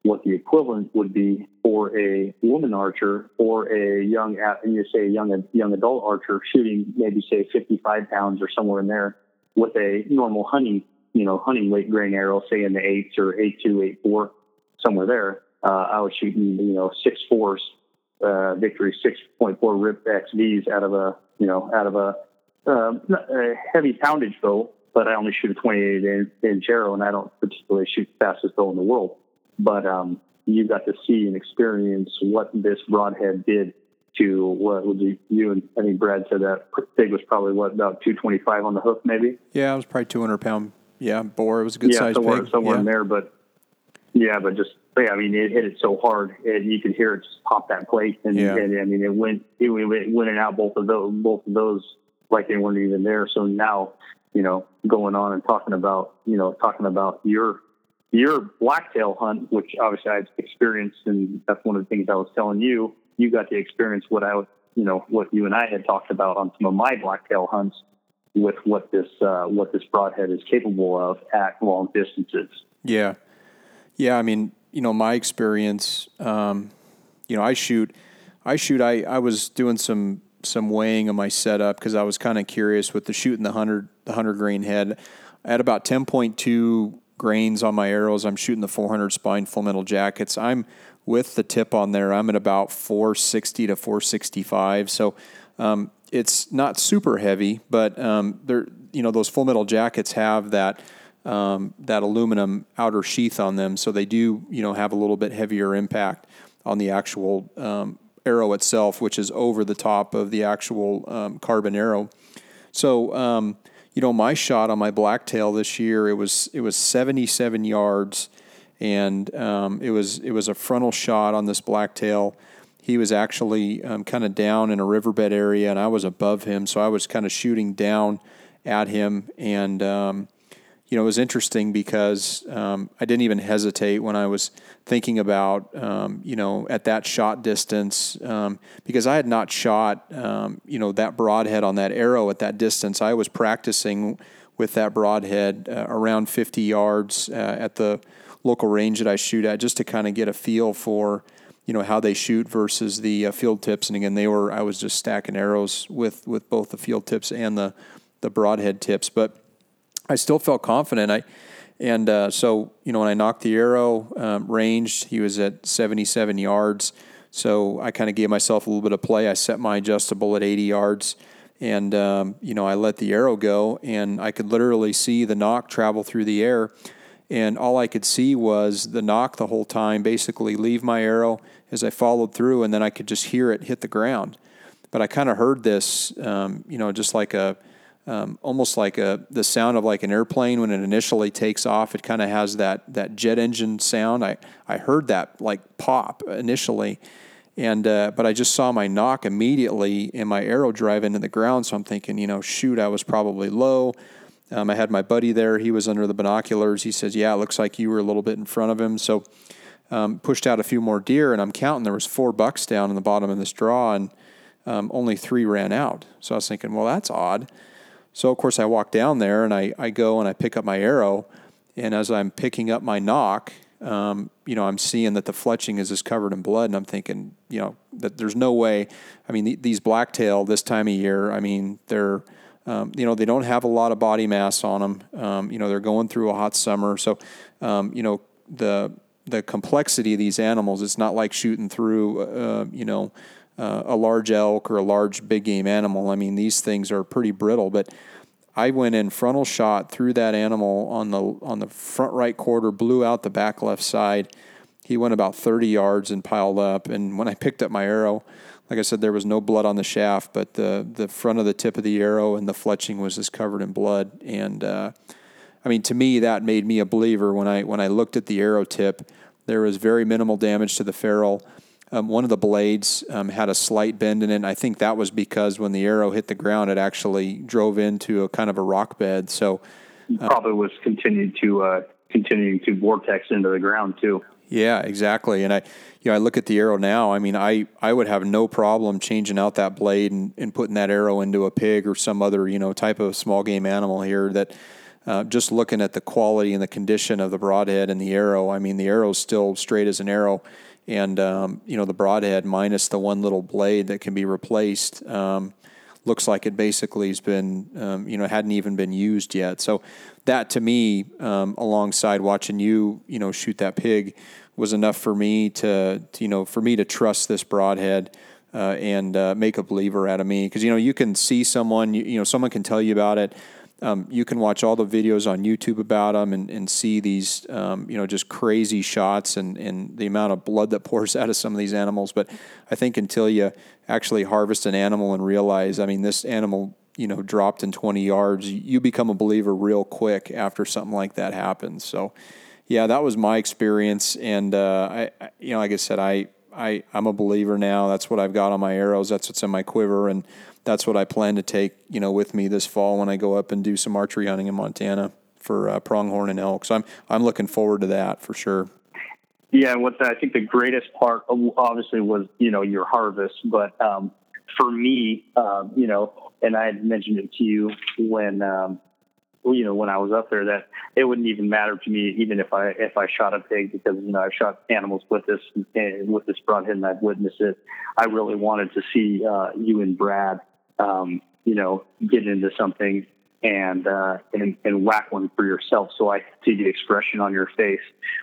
what the equivalent would be for a woman archer or a young you say a young young adult archer shooting maybe say 55 pounds or somewhere in there with a normal hunting you know hunting weight grain arrow say in the eights or eight two eight four somewhere there uh, I was shooting, you know, six fours, uh, victory 6.4 rip XVs out of a, you know, out of a, uh, a heavy poundage bow, but I only shoot a 28 inch, inch arrow and I don't particularly shoot the fastest bow in the world. But, um, you got to see and experience what this broadhead did to what would you, you and I think Brad said that pig was probably what about 225 on the hook maybe. Yeah, it was probably 200 pound. Yeah, bore. It was a good yeah, size somewhere, pig. somewhere yeah. in there, but yeah, but just yeah, I mean, it hit it so hard, and you could hear it just pop that plate, and, Yeah. and I mean, it went it went it went and out both of those both of those like they weren't even there. So now, you know, going on and talking about you know talking about your your blacktail hunt, which obviously I've experienced, and that's one of the things I was telling you. You got to experience what I was, you know, what you and I had talked about on some of my blacktail hunts with what this uh, what this broadhead is capable of at long distances. Yeah. Yeah. I mean, you know, my experience, um, you know, I shoot, I shoot, I, I was doing some, some weighing of my setup because I was kind of curious with the shooting the hundred, the hundred grain head. at about 10.2 grains on my arrows. I'm shooting the 400 spine full metal jackets. I'm with the tip on there. I'm at about 460 to 465. So, um, it's not super heavy, but um, they're you know those full metal jackets have that um, that aluminum outer sheath on them, so they do you know have a little bit heavier impact on the actual um, arrow itself, which is over the top of the actual um, carbon arrow. So um, you know my shot on my blacktail this year it was it was 77 yards, and um, it was it was a frontal shot on this blacktail he was actually um, kind of down in a riverbed area, and I was above him, so I was kind of shooting down at him. And um, you know, it was interesting because um, I didn't even hesitate when I was thinking about um, you know at that shot distance um, because I had not shot um, you know that broadhead on that arrow at that distance. I was practicing with that broadhead uh, around 50 yards uh, at the local range that I shoot at, just to kind of get a feel for you know how they shoot versus the uh, field tips. And again, they were I was just stacking arrows with with both the field tips and the the broadhead tips, but I still felt confident. I and uh, so you know when I nocked the arrow um, ranged, he was at 77 yards. So I kind of gave myself a little bit of play. I set my adjustable at 80 yards, and um, you know I let the arrow go, and I could literally see the nock travel through the air. And all I could see was the nock the whole time, basically leave my arrow as I followed through, and then I could just hear it hit the ground. But I kind of heard this, um, you know, just like a, um, almost like a the sound of like an airplane when it initially takes off. It kind of has that that jet engine sound. I I heard that like pop initially, and uh, but I just saw my nock immediately and my arrow drive into the ground. So I'm thinking, you know, shoot, I was probably low. Um, I had my buddy there. He was under the binoculars. He says, "Yeah, it looks like you were a little bit in front of him." So um, pushed out a few more deer, and I'm counting. There was four bucks down in the bottom of this draw, and um, only three ran out. So I was thinking, well, that's odd. So of course I walk down there and I, I go and I pick up my arrow, and as I'm picking up my nock, um, you know, I'm seeing that the fletching is just covered in blood, and I'm thinking, you know, that there's no way. I mean, th- these blacktail this time of year, I mean, they're um, you know, they don't have a lot of body mass on them. Um, you know, they're going through a hot summer, so um, you know the the complexity of these animals. It's not like shooting through, uh, you know, uh, a large elk or a large big game animal. I mean, these things are pretty brittle. But I went in frontal shot through that animal on the on the front right quarter, blew out the back left side. He went about 30 yards and piled up. And when I picked up my arrow, like I said, there was no blood on the shaft, but the the front of the tip of the arrow and the fletching was just covered in blood. And uh, I mean, to me, that made me a believer when I when I looked at the arrow tip. There was very minimal damage to the ferrule. Um, one of the blades um, had a slight bend in it. And I think that was because when the arrow hit the ground, it actually drove into a kind of a rock bed. So Probably was continued to uh, continuing to vortex into the ground too. Yeah, exactly. And I, you know, I look at the arrow now. I mean, I, I would have no problem changing out that blade and, and putting that arrow into a pig or some other, you know, type of small game animal here that uh, just looking at the quality and the condition of the broadhead and the arrow, I mean, the arrow's still straight as an arrow. And, um, you know, the broadhead minus the one little blade that can be replaced um, looks like it basically has been, um, you know, hadn't even been used yet. So that to me, um, alongside watching you, you know, shoot that pig was enough for me to, to you know for me to trust this broadhead. Uh, and uh, make a believer out of me because you know you can see someone you, you know someone can tell you about it um, you can watch all the videos on YouTube about them and, and see these, um, you know, just crazy shots and, and the amount of blood that pours out of some of these animals. But I think until you actually harvest an animal and realize, I mean, this animal, you know, dropped in 20 yards, you become a believer real quick after something like that happens. So, yeah, that was my experience. And, uh, I, you know, like I said, I, I, I'm a believer now. That's what I've got on my arrows. That's what's in my quiver. And, that's what I plan to take, you know, with me this fall when I go up and do some archery hunting in Montana for uh, pronghorn and elk. So I'm I'm looking forward to that for sure. Yeah, and what the, I think the greatest part obviously was you know your harvest, but um, for me, um, you know, and I had mentioned it to you when um, you know when I was up there that it wouldn't even matter to me even if I if I shot a pig because you know I've shot animals with this with this broadhead and I've witnessed it. I really wanted to see uh, you and Brad um, you know, get into something and, uh, and and whack one for yourself. So I see the expression on your face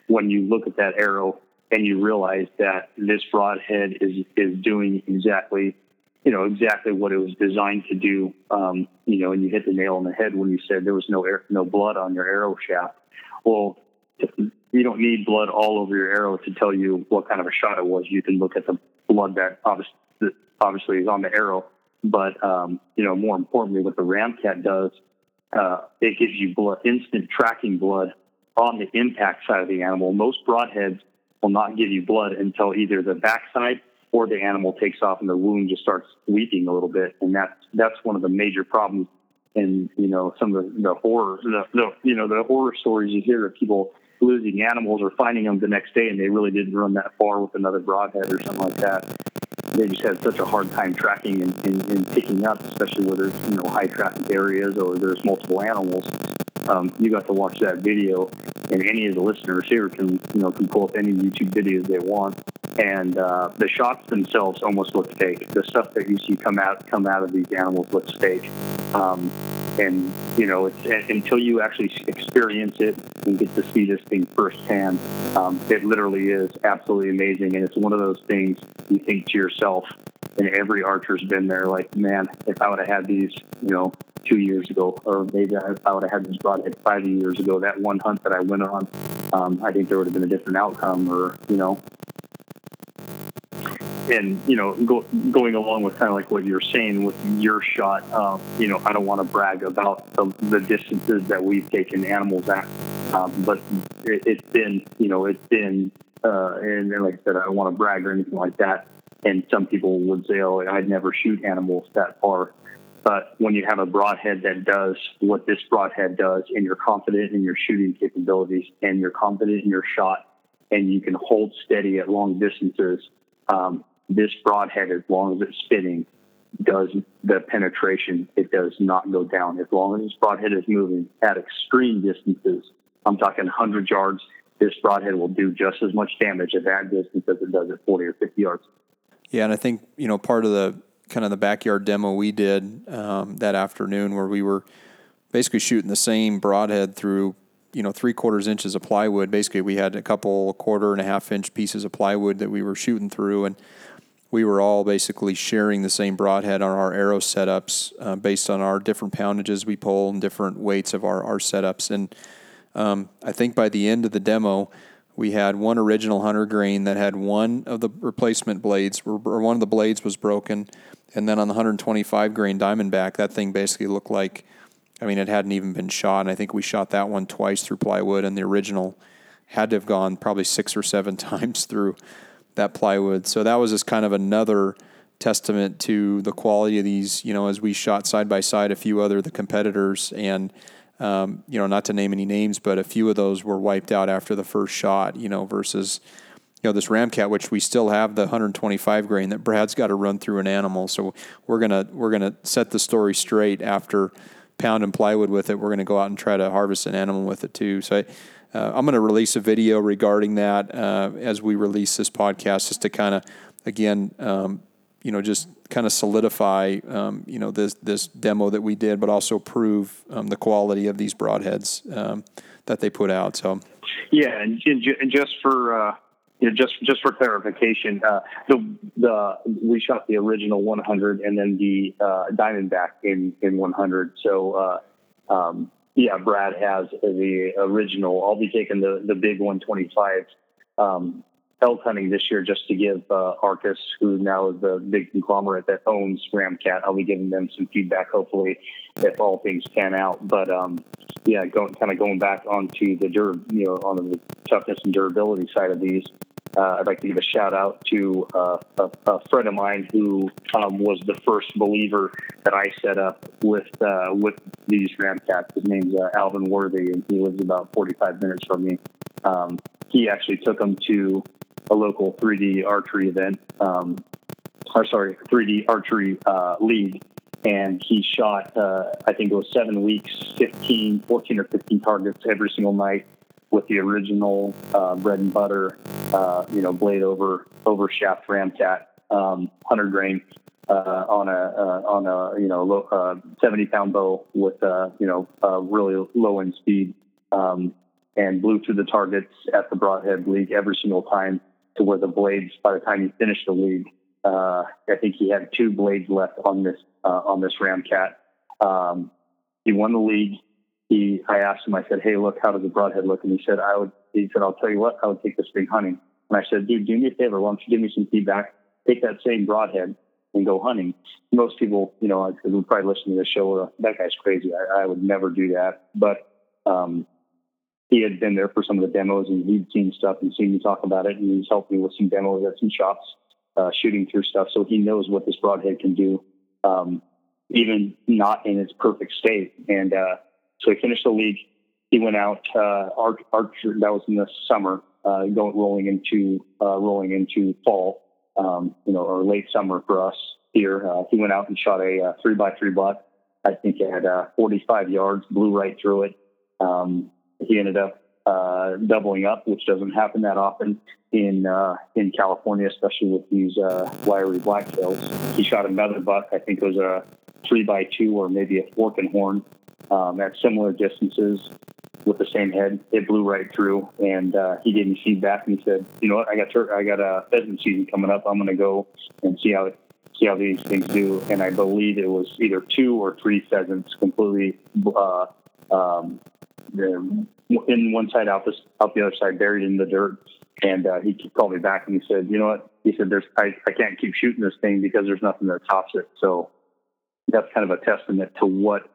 when you look at that arrow and you realize that this broadhead is is doing exactly, you know, exactly what it was designed to do. Um, you know, and you hit the nail on the head when you said there was no air, no blood on your arrow shaft. Well, you don't need blood all over your arrow to tell you what kind of a shot it was. You can look at the blood that obviously, obviously is on the arrow but um, you know, more importantly, what the Ramcat does, uh, it gives you blood, instant tracking blood on the impact side of the animal. Most broadheads will not give you blood until either the backside or the animal takes off and the wound just starts weeping a little bit, and that's that's one of the major problems. And you know some of the, the horror, the, the you know the horror stories you hear of people losing animals or finding them the next day and they really didn't run that far with another broadhead or something like that they just had such a hard time tracking and, and, and picking up, especially where there's you know high traffic areas or there's multiple animals. Um, you got to watch that video, and any of the listeners here can you know can pull up any YouTube videos they want, and uh, the shots themselves almost look fake. The stuff that you see come out come out of these animals looks fake. Um, and you know, it's, until you actually experience it and get to see this thing firsthand, um, it literally is absolutely amazing. And it's one of those things you think to yourself, and every archer's been there, like, man, if I would have had these, you know, two years ago, or maybe if I would have had this broadhead five years ago, that one hunt that I went on, um, I think there would have been a different outcome, or you know, and you know, go, going along with kind of like what you're saying with your shot, um, you know, I don't want to brag about the, the distances that we've taken animals at, um, but it, has been, you know, it's been, uh, and, and, like I said, I don't want to brag or anything like that. And some people would say, "Oh, I'd never shoot animals that far." But when you have a broadhead that does what this broadhead does, and you're confident in your shooting capabilities, and you're confident in your shot, and you can hold steady at long distances, um, this broadhead, as long as it's spinning, does the penetration. It does not go down. As long as this broadhead is moving at extreme distances, I'm talking 100 yards, this broadhead will do just as much damage at that distance as it does at 40 or 50 yards. Yeah, and I think you know part of the kind of the backyard demo we did um, that afternoon, where we were basically shooting the same broadhead through you know three quarters inches of plywood. Basically, we had a couple quarter and a half inch pieces of plywood that we were shooting through, and we were all basically sharing the same broadhead on our arrow setups uh, based on our different poundages we pull and different weights of our, our setups. And um, I think by the end of the demo, we had one original hunter grain that had one of the replacement blades, or one of the blades was broken. And then on the 125 grain Diamondback, that thing basically looked like, I mean, it hadn't even been shot. And I think we shot that one twice through plywood, and the original had to have gone probably six or seven times through that plywood. So that was just kind of another testament to the quality of these. You know, as we shot side by side a few other the competitors, and um, you know, not to name any names, but a few of those were wiped out after the first shot. You know, versus you know this Ramcat, which we still have the 125 grain that Brad's got to run through an animal. So we're gonna we're gonna set the story straight after pounding plywood with it. We're gonna go out and try to harvest an animal with it too. So. Uh, I'm going to release a video regarding that uh, as we release this podcast, just to kind of, again, um, you know, just kind of solidify, um, you know, this this demo that we did, but also prove um, the quality of these broadheads um, that they put out. So, yeah, and, just for uh, you know, just just for clarification, uh, the the we shot the original 100 and then the uh, Diamondback in in 100. So uh, um, yeah, Brad has the original. I'll be taking the the big 125 um, elk hunting this year just to give uh, Arcus, who now is the big conglomerate that owns Ramcat, I'll be giving them some feedback. Hopefully, if all things pan out. But um, yeah, going kind of going back onto the dur, you know, on the toughness and durability side of these. Uh, I'd like to give a shout out to uh, a, a, friend of mine who um, was the first believer that I set up with uh, with these Ramcats. His name's uh, Alvin Worthy, and he lives about 45 minutes from me. Um, he actually took them to a local 3D archery event, um, or sorry, 3D archery uh, league, and he shot, uh, I think it was seven weeks, 15, 14 or 15 targets every single night with the original uh, bread and butter, uh, you know, blade over over shaft ramcat, um, 100 grain uh, on a uh, on a you know low, uh, 70 pound bow with uh, you know really low end speed, um, and blew through the targets at the Broadhead League every single time to where the blades by the time he finished the league, I think he had two blades left on this on this ramcat. Um, he won the league he, I asked him, I said, Hey, look, how does the broadhead look? And he said, I would, he said, I'll tell you what, I would take this thing hunting. And I said, dude, do me a favor. Why don't you give me some feedback? Take that same broadhead and go hunting. Most people, you know, I would probably listen to the show, that guy's crazy. I, I would never do that. But, um, he had been there for some of the demos and he'd seen stuff and seen me talk about it. And he's helped me with some demos at some shops, uh, shooting through stuff. So he knows what this broadhead can do, um, even not in its perfect state. And, uh, so he finished the league. He went out uh. That was in the summer, uh, going rolling into uh, rolling into fall, um, you know, or late summer for us here. Uh, he went out and shot a uh, three by three buck. I think it had uh, 45 yards, blew right through it. Um, he ended up uh, doubling up, which doesn't happen that often in uh, in California, especially with these uh, wiry blacktails. He shot another buck. I think it was a three by two or maybe a fork and horn um, at similar distances with the same head. It blew right through, and uh, he gave me feedback. And he said, "You know what? I got tur- I got a pheasant season coming up. I'm going to go and see how see how these things do." And I believe it was either two or three pheasants completely uh, um, in one side out this out the other side, buried in the dirt. And uh, he called me back and he said, "You know what?" He said, "There's I, I can't keep shooting this thing because there's nothing that tops it." So that's kind of a testament to what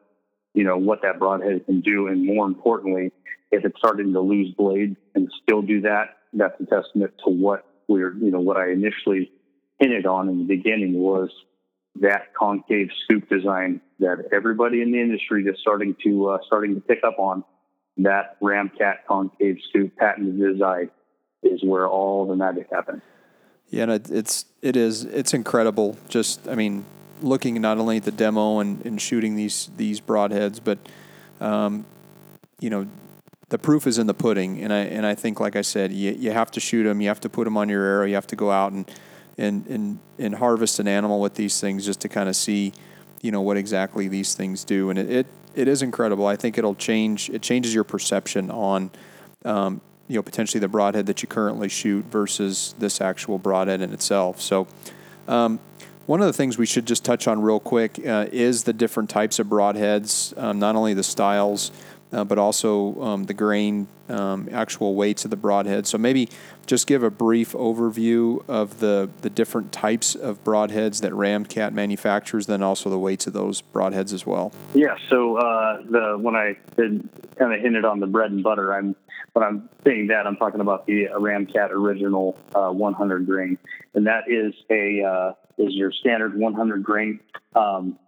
you know, what that broadhead can do. And more importantly, if it's starting to lose blade and still do that, that's a testament to what we're, you know, what I initially hinted on in the beginning was that concave scoop design that everybody in the industry is starting to uh, starting to pick up on. That Ramcat concave scoop patented design is where all the magic happens. Yeah, and it's it is it's incredible. Just I mean, looking not only at the demo and, and shooting these these broadheads, but um, you know the proof is in the pudding. And I and I think, like I said, you you have to shoot them. You have to put them on your arrow. You have to go out and and and, and harvest an animal with these things just to kind of see, you know, what exactly these things do. And it, it it is incredible. I think it'll change. It changes your perception on. Um, you know, potentially the broadhead that you currently shoot versus this actual broadhead in itself. So, um, one of the things we should just touch on real quick uh, is the different types of broadheads, um, not only the styles, uh, but also um, the grain, um, actual weights of the broadhead. So maybe just give a brief overview of the, the different types of broadheads that Ramcat manufactures, then also the weights of those broadheads as well. Yeah. So uh, the when I kind of hinted on the bread and butter, I'm when I'm saying that I'm talking about the Ramcat original uh, 100 grain, and that is a uh, is your standard 100 grain. Um,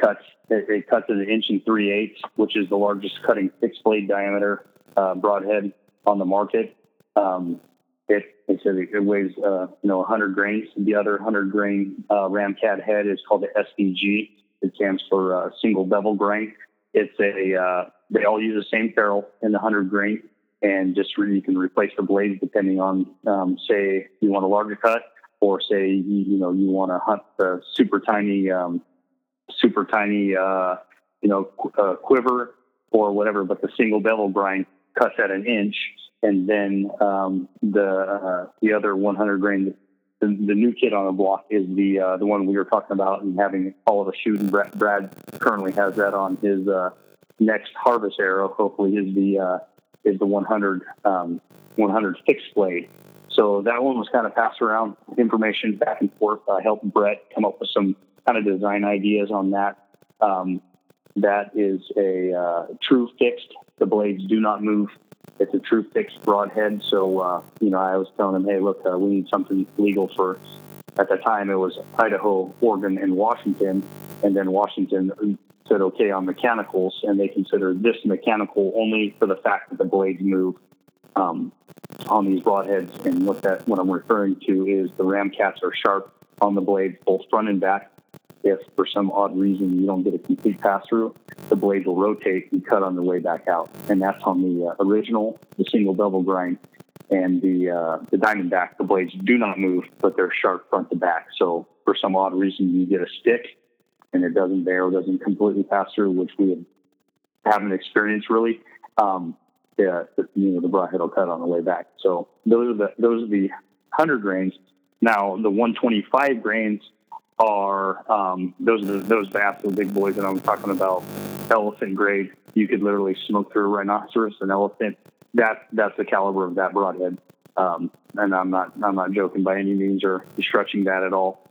cuts it, it, cuts at an inch and three eighths, which is the largest cutting fixed blade diameter uh, broadhead on the market. Um, it it it weighs uh, you know 100 grains. The other 100 grain uh, Ramcat head is called the SBG. It stands for uh, single bevel grind. It's a uh, they all use the same ferrule in the 100 grain, and just re- you can replace the blades depending on um, say you want a larger cut or say you, you know you want to hunt the super tiny, um, super tiny, uh, you know, uh, quiver or whatever, but the single bevel grind cuts at an inch. and then um, the uh, the other 100 grain. The, the, new kid on the block is the uh, the one we were talking about and having all of us shoot. And Brad, Brad currently has that on his uh, next harvest arrow. Hopefully, is the uh, is the 100 um, 100 fixed blade. So that one was kind of passed around information back and forth. I helped Brett come up with some kind of design ideas on that. Um, that is a uh, true fixed. The blades do not move. It's a true fixed broadhead. So, uh, you know, I was telling him, hey, look, uh, we need something legal for, at the time it was Idaho, Oregon, and Washington. And then Washington said, okay, on mechanicals. And they considered this mechanical only for the fact that the blades move um, on these broadheads. And what that, what I'm referring to is the ram cats are sharp on the blades, both front and back if for some odd reason you don't get a complete pass through, the blades will rotate and cut on the way back out. And that's on the uh, original, the single bevel grind. And the uh, the Diamondback, the blades do not move, but they're sharp front to back. So for some odd reason, you get a stick and it doesn't barrel, doesn't completely pass through, which we haven't experienced really. Um, yeah, you know, the broadhead will cut on the way back. So those are the those are the hundred grains. Now the 125 grains are um, those are the, those bass, the big boys that I'm talking about, elephant grade. You could literally smoke through a rhinoceros, an elephant. That that's the caliber of that broadhead. Um, and I'm not I'm not joking by any means or stretching that at all.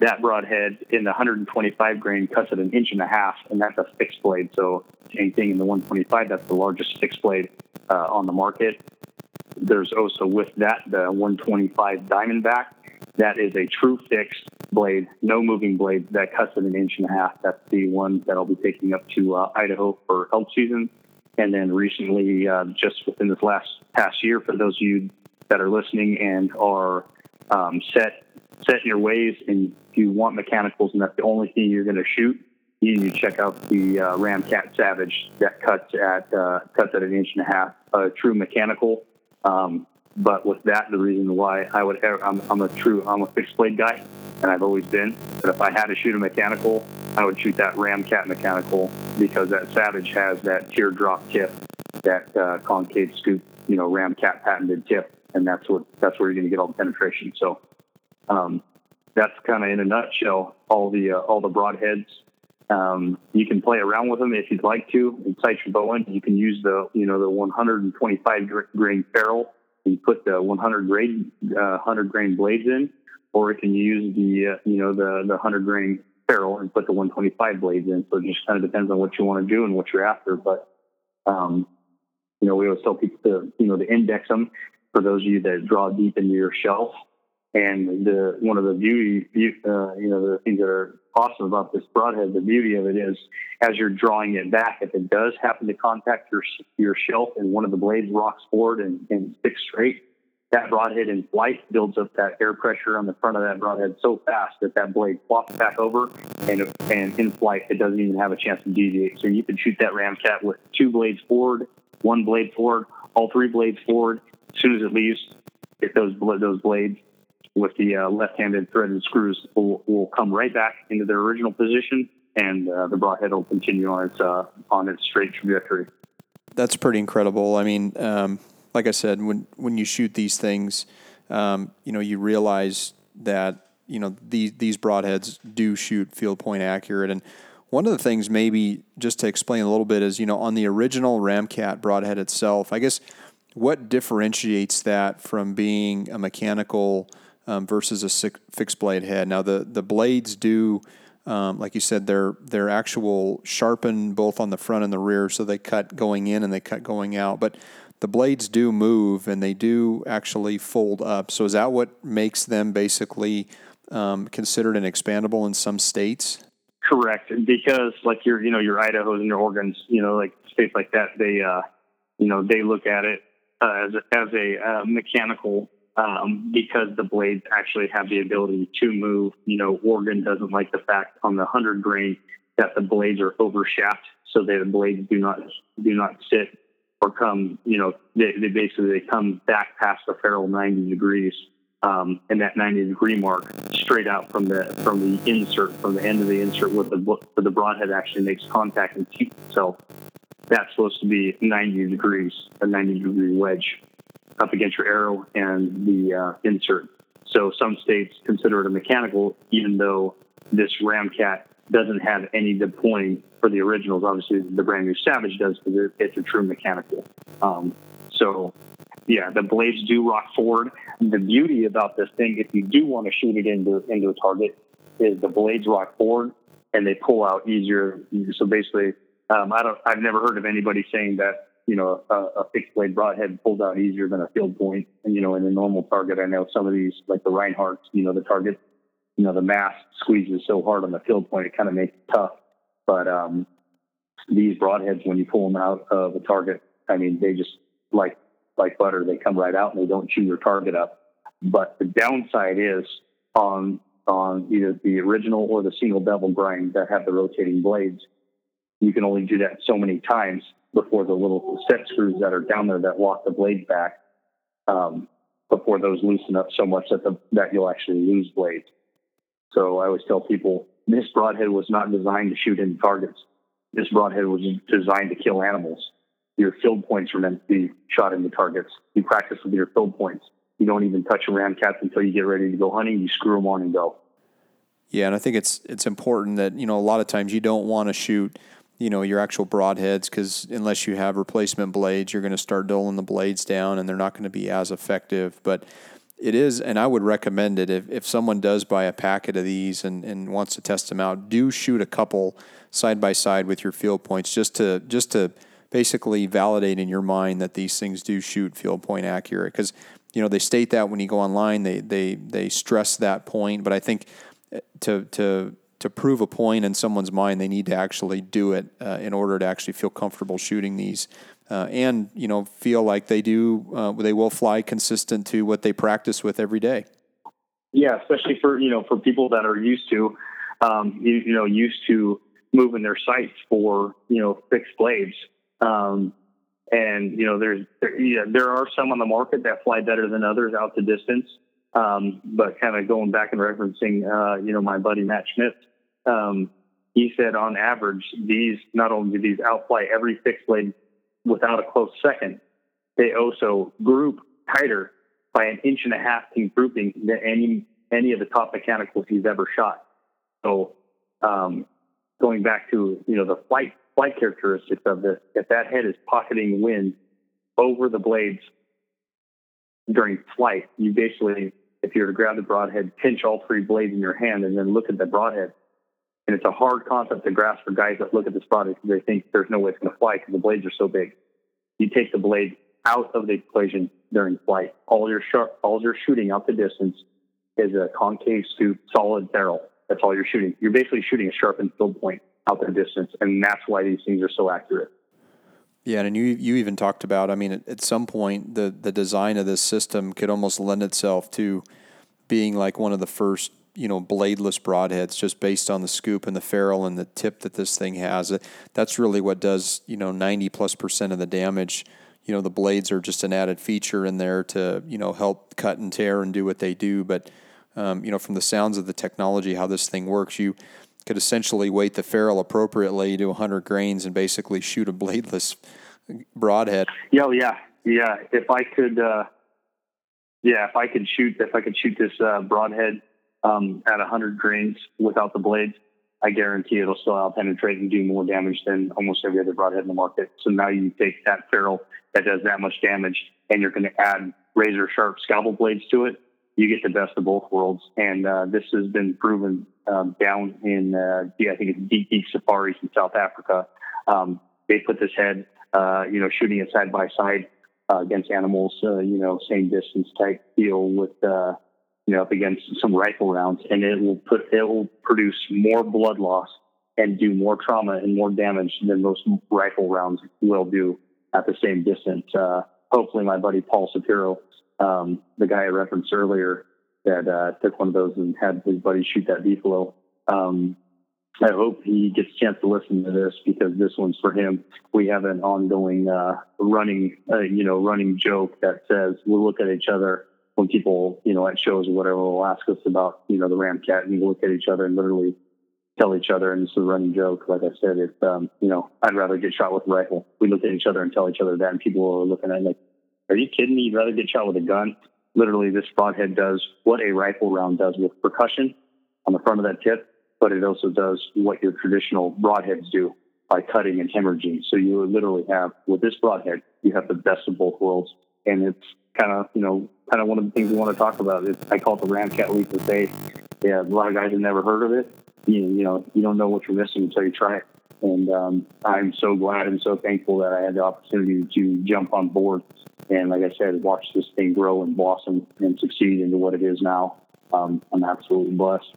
That broadhead in the 125 grain cuts at an inch and a half, and that's a fixed blade. So same thing in the 125. That's the largest fixed blade uh, on the market. There's also with that the 125 Diamondback that is a true fixed blade, no moving blade that cuts at an inch and a half. That's the one that I'll be taking up to uh, Idaho for elk season. And then recently, uh, just within this last past year, for those of you that are listening and are um, set set in your ways, and you want mechanicals, and that's the only thing you're going to shoot, you need to check out the uh, Ramcat Savage that cuts at uh, cuts at an inch and a half. A true mechanical. Um, but with that, the reason why I would, I'm, I'm a true, I'm a fixed blade guy, and I've always been. But if I had to shoot a mechanical, I would shoot that Ramcat mechanical because that Savage has that teardrop tip, that uh, concave scoop, you know, Ramcat patented tip, and that's what that's where you're going to get all the penetration. So um, that's kind of in a nutshell all the uh, all the broadheads. Um, you can play around with them if you'd like to. Inside your bow you can use the you know the 125 grain ferrule you put the 100 grain uh, 100 grain blades in, or you can use the uh, you know the the 100 grain ferrule and put the 125 blades in. So it just kind of depends on what you want to do and what you're after. But um, you know, we always tell people to you know to index them for those of you that draw deep into your shelf. And the one of the beauty, uh, you know, the things that are awesome about this broadhead, the beauty of it is, as you're drawing it back, if it does happen to contact your your shelf and one of the blades rocks forward and, and sticks straight, that broadhead in flight builds up that air pressure on the front of that broadhead so fast that that blade flops back over, and and in flight it doesn't even have a chance to deviate. So you can shoot that ramcat with two blades forward, one blade forward, all three blades forward. As soon as it leaves, it those those blades with the uh, left-handed threaded screws will, will come right back into their original position, and uh, the broadhead will continue on its uh, on its straight trajectory. That's pretty incredible. I mean, um, like I said, when when you shoot these things, um, you know, you realize that you know these these broadheads do shoot field point accurate and. One of the things, maybe just to explain a little bit, is you know on the original Ramcat broadhead itself. I guess what differentiates that from being a mechanical um, versus a fixed blade head. Now the the blades do, um, like you said, they're they're actual sharpened both on the front and the rear, so they cut going in and they cut going out. But the blades do move and they do actually fold up. So is that what makes them basically um, considered an expandable in some states? Correct, because like your you know your Idaho's and your Oregon's, you know like states like that, they uh, you know they look at it uh, as as a uh, mechanical um, because the blades actually have the ability to move. You know, Oregon doesn't like the fact on the 100 grain that the blades are overshaft, so that the blades do not do not sit or come. You know, they, they basically they come back past the ferrule 90 degrees. Um, and that 90 degree mark straight out from the from the insert from the end of the insert with the where the broadhead actually makes contact and keeps itself. That's supposed to be 90 degrees, a 90 degree wedge up against your arrow and the uh, insert. So some states consider it a mechanical, even though this Ramcat doesn't have any deploying for the originals. Obviously, the brand new Savage does because it's a true mechanical. Um, so, yeah, the blades do rock forward. The beauty about this thing, if you do want to shoot it into into a target, is the blades rock forward and they pull out easier. So basically, um, I don't. I've never heard of anybody saying that you know a, a fixed blade broadhead pulls out easier than a field point. And you know, in a normal target, I know some of these like the Rinehart, you know, the target you know, the mass squeezes so hard on the field point, it kind of makes it tough. But um, these broadheads, when you pull them out of a target, I mean, they just like like butter. They come right out and they don't chew your target up. But the downside is on on either the original or the single bevel grind that have the rotating blades, you can only do that so many times before the little set screws that are down there that lock the blades back um, before those loosen up so much that the, that you'll actually lose blades. So I always tell people this broadhead was not designed to shoot into targets. This broadhead was designed to kill animals. Your field points are meant to be shot into targets. You practice with your field points. You don't even touch a Ramcats until you get ready to go hunting. You screw them on and go. Yeah, and I think it's it's important that you know a lot of times you don't want to shoot you know your actual broadheads because unless you have replacement blades, you're going to start dulling the blades down, and they're not going to be as effective. But it is, and I would recommend it if, if someone does buy a packet of these and, and wants to test them out, do shoot a couple side by side with your field points just to just to basically validate in your mind that these things do shoot field point accurate. Because you know they state that when you go online, they they they stress that point, but I think eh, to to to prove a point in someone's mind, they need to actually do it uh, in order to actually feel comfortable shooting these uh, and you know feel like they do uh, they will fly consistent to what they practice with every day. Yeah, especially for you know for people that are used to um, you, you, know used to moving their sights for you know fixed blades. Um, and you know there's there, yeah, there are some on the market that fly better than others out to distance. Um, but kind of going back and referencing uh, you know my buddy Matt Schmidt, um, he said on average these not only do these outfly every fixed blade without a close second. They also group tighter by an inch and a half in grouping than any any of the top mechanicals he's ever shot. So, um, going back to you know the flight flight characteristics of this, if that head is pocketing wind over the blades during flight, you basically, if you were to grab the broadhead, pinch all three blades in your hand, and then look at the broadhead, and it's a hard concept to grasp for guys that look at this product because they think there's no way it's going to fly because the blades are so big. You take the blade out of the equation during flight. All your sharp, all you're shooting out the distance is a concave scoop, solid barrel. That's all you're shooting. You're basically shooting a sharpened field point out the distance, and that's why these things are so accurate. Yeah, and you you even talked about. I mean, at, at some point, the the design of this system could almost lend itself to being like one of the first you know bladeless broadheads just based on the scoop and the ferrule and the tip that this thing has. That's really what does you know ninety plus percent of the damage. You know the blades are just an added feature in there to you know help cut and tear and do what they do. But um, you know from the sounds of the technology, how this thing works, you could essentially weight the ferrule appropriately to 100 grains and basically shoot a bladeless broadhead. Yeah, yeah, yeah. If I could, uh, yeah, if I could shoot, if I could shoot this uh, broadhead um, at 100 grains without the blades, I guarantee it'll still out penetrate and do more damage than almost every other broadhead in the market. So now you take that ferrule that does that much damage and you're going to add razor sharp scalpel blades to it. You get the best of both worlds. And uh, this has been proven um, down in, uh, I think it's Deep Deep Safaris in South Africa. Um, they put this head, uh, you know, shooting it side by side uh, against animals, uh, you know, same distance type deal with, uh, you know, up against some rifle rounds, and it will put it will produce more blood loss and do more trauma and more damage than most rifle rounds will do at the same distance. Uh, hopefully, my buddy Paul Shapiro, um, the guy I referenced earlier, that uh, took one of those and had his buddy shoot that beefalo. Um, I hope he gets a chance to listen to this because this one's for him. We have an ongoing uh, running, uh, you know, running joke that says we'll look at each other when people, you know, at shows or whatever will ask us about, you know, the Ramcat and we look at each other and literally tell each other, and it's a running joke. Like I said, it's, um, you know, I'd rather get shot with a rifle. We look at each other and tell each other that, and people are looking at it like, are you kidding me? You'd rather get shot with a gun? Literally, this broadhead does what a rifle round does with percussion on the front of that tip, but it also does what your traditional broadheads do by cutting and hemorrhaging. So you literally have, with this broadhead, you have the best of both worlds. And it's kind of, you know, kind of one of the things we want to talk about. It's, I call it the Ramcat leap of faith. Yeah, a lot of guys have never heard of it. You, you know, you don't know what you're missing until you try it. And um, I'm so glad and so thankful that I had the opportunity to jump on board and, like I said, watch this thing grow and blossom and succeed into what it is now. Um, I'm absolutely blessed.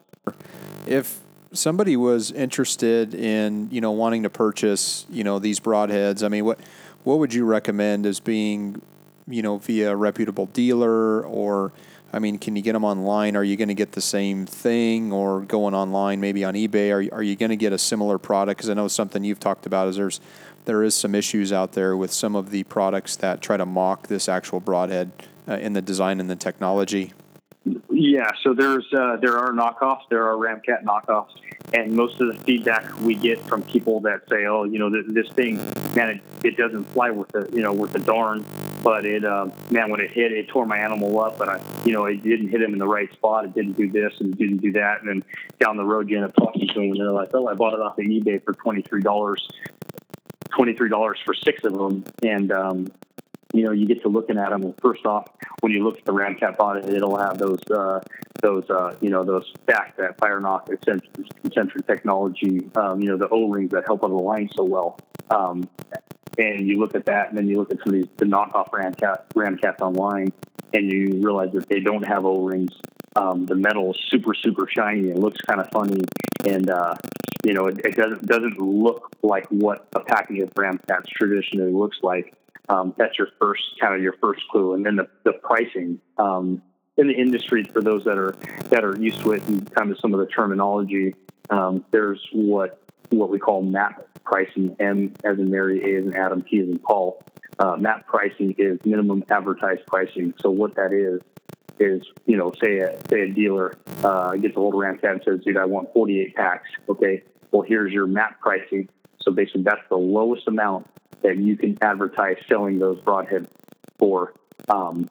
If somebody was interested in, you know, wanting to purchase, you know, these broadheads, I mean, what what would you recommend as being, you know, via a reputable dealer or I mean, can you get them online? Are you going to get the same thing, or going online maybe on eBay? Are are you going to get a similar product? Because I know something you've talked about is there's there is some issues out there with some of the products that try to mock this actual broadhead uh, in the design and the technology. Yeah, so there's uh, there are knockoffs, there are Ramcat knockoffs, and most of the feedback we get from people that say, "Oh, you know, this thing, man, it, it doesn't fly with the you know with the darn, but it uh, man, when it hit, it tore my animal up, but I, you know, it didn't hit him in the right spot. It didn't do this and didn't do that, and then down the road you end up talking to them, and they're like, "Oh, I bought it off of eBay for twenty three dollars." $23 for six of them. And, um, you know, you get to looking at them. First off, when you look at the Ramcat body, it, it'll have those, uh, those, uh, you know, those stack that Firenock concentric technology, um, you know, the O-rings that help on the line so well. Um, and you look at that, and then you look at some of these the knockoff Ramcat Ramcats online, and you realize that they don't have O-rings. Um, the metal is super super shiny. It looks kind of funny, and uh, you know it, it, doesn't doesn't look like what a packing of Ramcats traditionally looks like. Um, that's your first kind of your first clue, and then the, the pricing um, in the industry for those that are that are used to it and kind of some of the terminology. Um, there's what what we call MAP pricing, M as in Mary, A as in Adam, P as in Paul. Uh, MAP pricing is minimum advertised pricing. So what that is is you know say a say a dealer uh, gets a hold of Ramcat and says, "Dude, I want 48 packs." Okay, well here's your MAP pricing. So basically, that's the lowest amount that you can advertise selling those broadhead for. Um,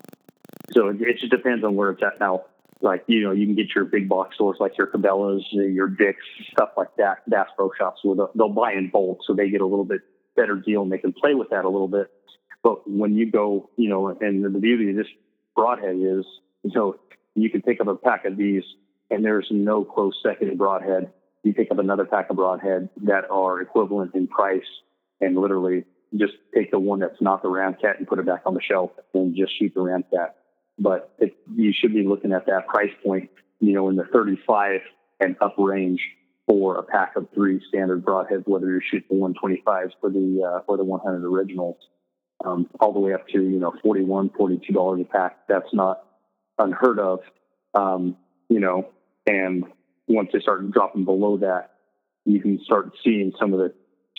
so it, it, just depends on where it's at now. Like you know, you can get your big box stores like your Cabela's, your Dick's, stuff like that. Bass Pro Shops, where they'll, they'll buy in bulk, so they get a little bit better deal and they can play with that a little bit. But when you go, you know, and the beauty of this broadhead is, you know, you can pick up a pack of these and there's no close second broadhead. You pick up another pack of broadhead that are equivalent in price and literally just take the one that's not the Ramcat and put it back on the shelf and just shoot the Ramcat. But it, you should be looking at that price point, you know, in the 35 and up range for a pack of three standard broadheads, whether you're shooting the 125s or the uh, the 100 originals, um, all the way up to you know 41, 42 dollars a pack. That's not unheard of, um, you know. And once they start dropping below that, you can start seeing some of the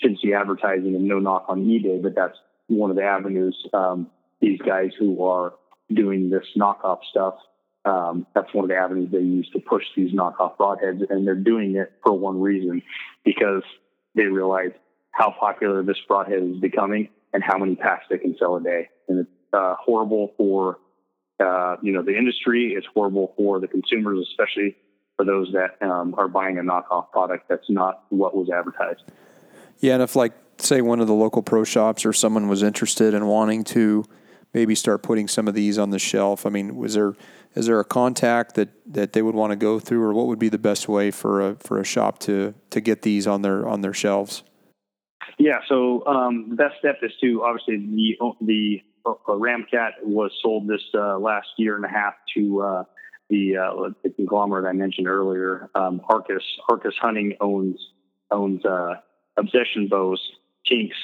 chintzy advertising and no knock on eBay, but that's one of the avenues. Um, these guys who are doing this knockoff stuff, um, that's one of the avenues they use to push these knockoff broadheads, and they're doing it for one reason, because they realize how popular this broadhead is becoming and how many packs they can sell a day. And it's uh, horrible for uh, you know the industry. It's horrible for the consumers, especially for those that um, are buying a knockoff product that's not what was advertised. Yeah, and if like say one of the local pro shops or someone was interested in wanting to maybe start putting some of these on the shelf, I mean, was there is there a contact that, that they would want to go through, or what would be the best way for a for a shop to to get these on their on their shelves? Yeah, so um, the best step is to obviously the the uh, Ramcat was sold this uh, last year and a half to uh, the, uh, the conglomerate I mentioned earlier, um, Arcus. Arcus Hunting owns owns uh, Obsession Bows, Tinks,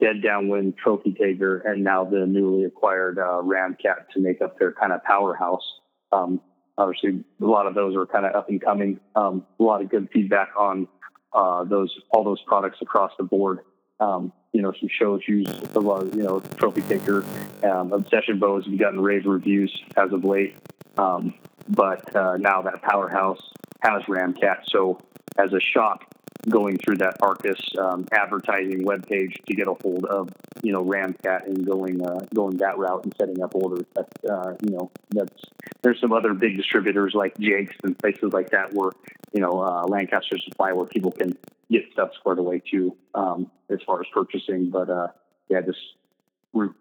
Dead Downwind, Trophy Taker, and now the newly acquired uh, Ramcat to make up their kind of powerhouse. Um, obviously, a lot of those are kind of up and coming. Um, a lot of good feedback on uh, those all those products across the board. Um, you know, some shows use a lot of, you know, Trophy Taker, um, Obsession Bows have gotten rave reviews as of late. Um, but uh, now that powerhouse has Ramcat. So as a shop going through that Arcus um, advertising webpage to get a hold of, you know Ramcat and going uh, going that route and setting up orders. That's uh, you know that's there's some other big distributors like Jake's and places like that where you know uh, Lancaster Supply where people can get stuff squared away too um, as far as purchasing. But uh, yeah, just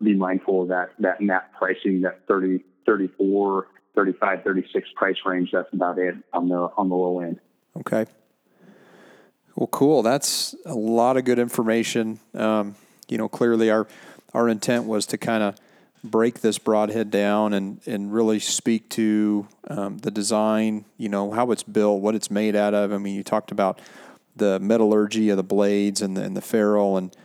be mindful of that that map pricing that 30, 34, 35, 36 price range. That's about it on the on the low end. Okay. Well, cool. That's a lot of good information. Um, you know, clearly our our intent was to kind of break this broadhead down and and really speak to um, the design. You know, how it's built, what it's made out of. I mean, you talked about the metallurgy of the blades and the, and the ferrule and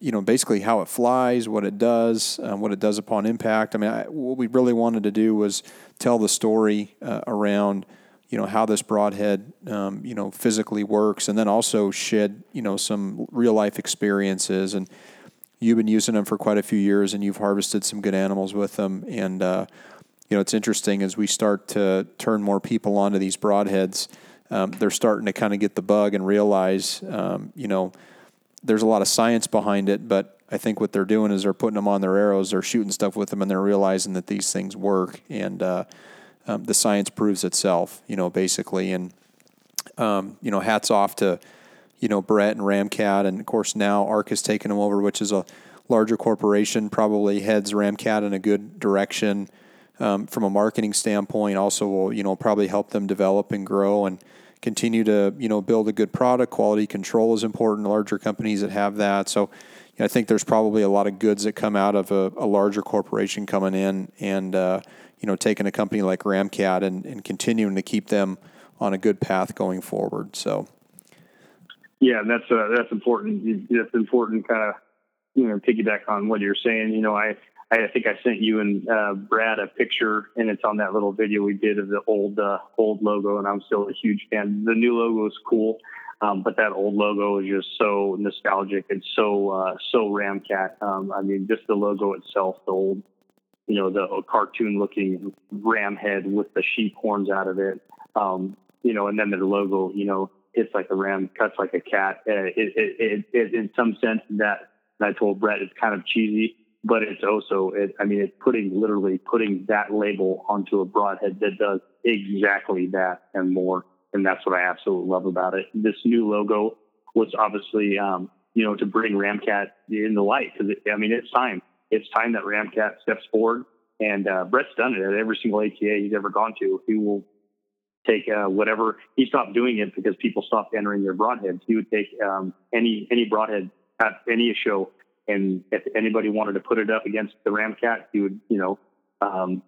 you know basically how it flies, what it does, um, what it does upon impact. I mean, I, what we really wanted to do was tell the story uh, around you know how this broadhead um, you know physically works, and then also shed you know some real life experiences. And you've been using them for quite a few years, and you've harvested some good animals with them. And uh, you know it's interesting as we start to turn more people onto these broadheads, um, they're starting to kind of get the bug and realize um, you know there's a lot of science behind it, but I think what they're doing is they're putting them on their arrows, they're shooting stuff with them, and they're realizing that these things work. And uh, um, the science proves itself, you know, basically. And, um, you know, hats off to, you know, Brett and Ramcat. And of course, now ARC has taken them over, which is a larger corporation, probably heads Ramcat in a good direction um, from a marketing standpoint. Also, will, you know, probably help them develop and grow and continue to, you know, build a good product. Quality control is important. Larger companies that have that. So, I think there's probably a lot of goods that come out of a, a larger corporation coming in and, uh, you know, taking a company like Ramcat and, and continuing to keep them on a good path going forward. So, yeah, and that's uh, that's important. That's important. Kind of, you know, piggyback on what you're saying. You know, I I think I sent you and uh, Brad a picture, and it's on that little video we did of the old uh, old logo, and I'm still a huge fan. The new logo is cool, um, but that old logo is just so nostalgic and so uh, so Ramcat. Um, I mean, just the logo itself, the old you know, the cartoon looking ram head with the sheep horns out of it. Um, you know, and then the logo, you know, hits like a ram, cuts like a cat. Uh, it, it, it, in some sense that I told Brett, it's kind of cheesy, but it's also, I mean, it's putting literally putting that label onto a broadhead that does exactly that and more. And that's what I absolutely love about it. This new logo was obviously, um, you know, to bring Ramcat in the light because I mean, it's time it's time that Ramcat steps forward. And uh, Brett's done it at every single ATA he's ever gone to. He will take uh, whatever. He stopped doing it because people stopped entering their broadheads. He would take um, any any broadhead at any show, and if anybody wanted to put it up against the Ramcat, he would you know um,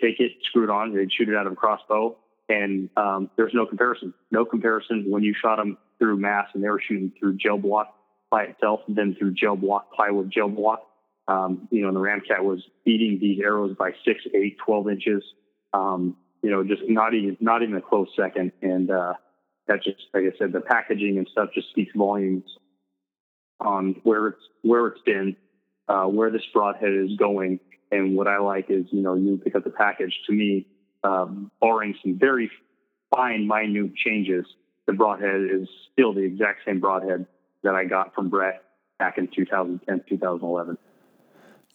take it, screw it on, they'd shoot it out of a crossbow, and um, there's no comparison. No comparison when you shot them through mass and they were shooting through gel block by itself, and then through gel block plywood gel block um, you know, and the Ramcat was beating these arrows by six, eight, 12 inches. Um, you know, just not even, not even a close second. And, uh, that just, like I said, the packaging and stuff just speaks volumes on where it's, where it's been, uh, where this broadhead is going. And what I like is, you know, you pick up the package to me, um, barring some very fine, minute changes, the broadhead is still the exact same broadhead that I got from Brett back in 2010, 2011.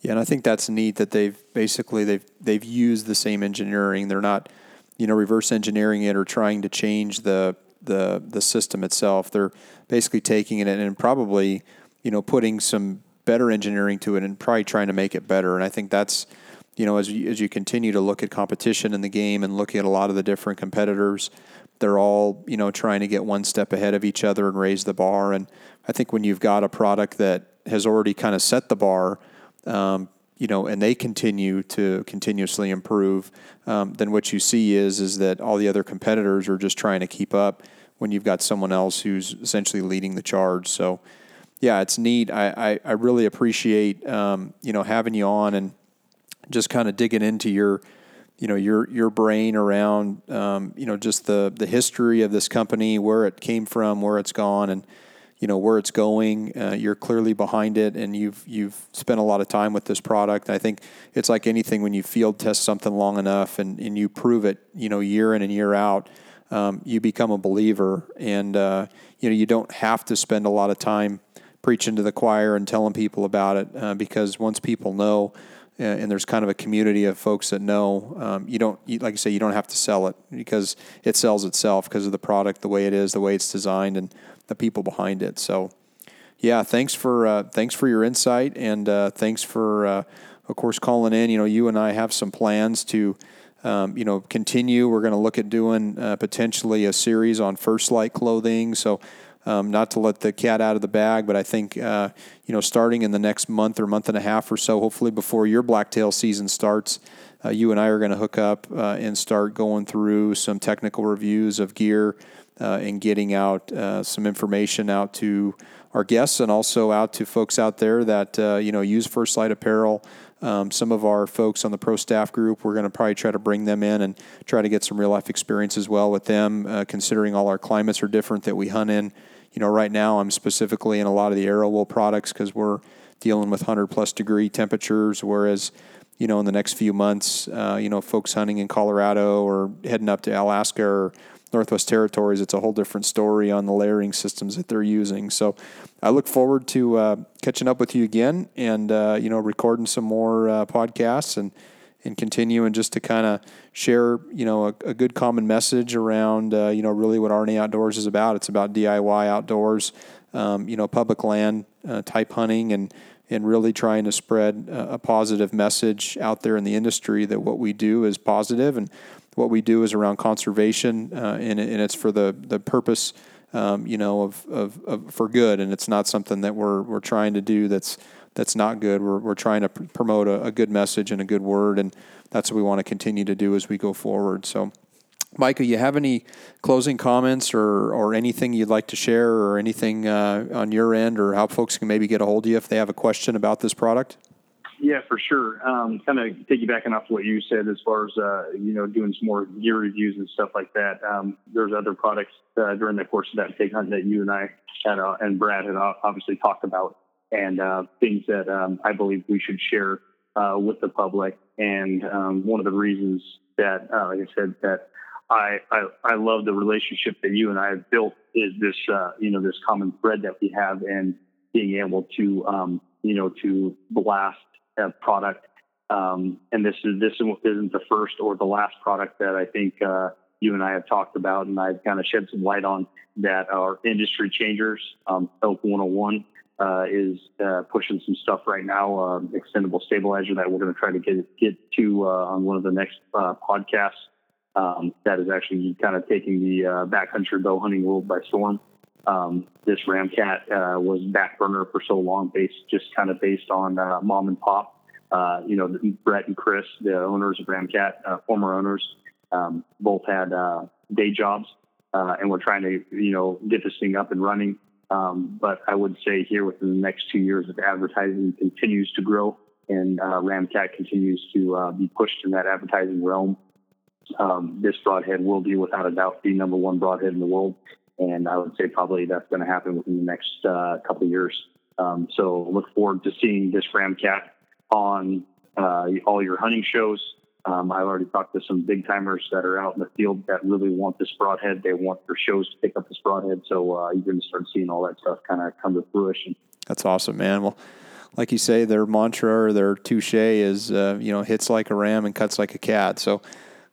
Yeah, and I think that's neat that they've basically they've they've used the same engineering. They're not, you know, reverse engineering it or trying to change the the the system itself. They're basically taking it and probably, you know, putting some better engineering to it and probably trying to make it better. And I think that's, you know, as you, as you continue to look at competition in the game and looking at a lot of the different competitors, they're all, you know, trying to get one step ahead of each other and raise the bar. And I think when you've got a product that has already kind of set the bar, um, you know, and they continue to continuously improve, um, then what you see is is that all the other competitors are just trying to keep up when you've got someone else who's essentially leading the charge. So, yeah, it's neat. I I, I really appreciate um, you know having you on and just kind of digging into your you know your your brain around um, you know just the the history of this company, where it came from, where it's gone, and you know where it's going. Uh, you're clearly behind it, and you've you've spent a lot of time with this product. I think it's like anything when you field test something long enough and, and you prove it, you know, year in and year out, um, you become a believer, and uh, you know you don't have to spend a lot of time preaching to the choir and telling people about it uh, because once people know, and there's kind of a community of folks that know, um, you don't, you, like I say, you don't have to sell it because it sells itself because of the product, the way it is, the way it's designed, and the people behind it. So, yeah, thanks for uh, thanks for your insight, and uh, thanks for, uh, of course, calling in. You know, you and I have some plans to um, you know, continue. We're going to look at doing uh, potentially a series on First Lite clothing. So, um, not to let the cat out of the bag, but I think uh, you know, starting in the next month or month and a half or so, hopefully before your blacktail season starts, uh, you and I are going to hook up uh, and start going through some technical reviews of gear uh, and getting out uh, some information out to our guests and also out to folks out there that you know use First Lite apparel. Um, some of our folks on the pro staff group, we're going to probably try to bring them in and try to get some real life experience as well with them, uh, considering all our climates are different that we hunt in. You know, right now I'm specifically in a lot of the AeroWool products because we're dealing with 100 plus degree temperatures, whereas you know, in the next few months, uh, you know, folks hunting in Colorado or heading up to Alaska or Northwest Territories, it's a whole different story on the layering systems that they're using. So I look forward to uh, catching up with you again and, uh, you know, recording some more uh, podcasts and, and continue and just to kind of share, you know, a, a, good common message around, uh, you know, really what RNA Outdoors is about. It's about DIY outdoors, um, you know, public land uh, type hunting and, and really trying to spread a positive message out there in the industry that what we do is positive and what we do is around conservation, uh, and, and, it's for the the purpose, um, you know, of, of, of, for good, and it's not something that we're we're trying to do that's that's not good. We're we're trying to pr- promote a, a, good message and a good word, and that's what we want to continue to do as we go forward. So. Micah, you have any closing comments or, or anything you'd like to share or anything uh, on your end or how folks can maybe get a hold of you if they have a question about this product? Yeah, for sure. Um, kind of piggybacking off what you said as far as, uh, you know, doing some more gear reviews and stuff like that. Um, there's other products uh, during the course of that pig hunt that you and I had, uh, and Brad had obviously talked about and uh, things that um, I believe we should share uh, with the public. And um, one of the reasons that, uh, like I said, that I, I, I love the relationship that you and I have built is this, you know, this common thread that we have and being able to, um, you know, to blast a product. Um, and this is this isn't the first or the last product that I think uh, you and I have talked about, and I've kind of shed some light on that are industry changers. Um, Elk 101 uh, is uh, pushing some stuff right now, uh, extendable stabilizer that we're going to try to get get to uh, on one of the next uh, podcasts. Um, that is actually kind of taking the uh, backcountry bow hunting world by storm. Um, this Ramcat uh, was back burner for so long, based just kind of based on mom and pop. You know, Brett and Chris, the owners of Ramcat, former owners, um, both had day jobs, and we're trying to you know get this thing up and running. Um, but I would say here within the next two years, if advertising continues to grow and Ramcat continues to be pushed in that advertising realm, um, this broadhead will be without a doubt the number one broadhead in the world and I would say probably that's going to happen within the next uh, couple of years. Um, so look forward to seeing this Ramcat on uh, all your hunting shows. Um, I've already talked to some big timers that are out in the field that really want this broadhead. They want their shows to pick up this broadhead. So uh, you're going to start seeing all that stuff kind of come to fruition. That's awesome, man. Well, like you say, their mantra or their touche is, uh, you know, hits like a ram and cuts like a cat. So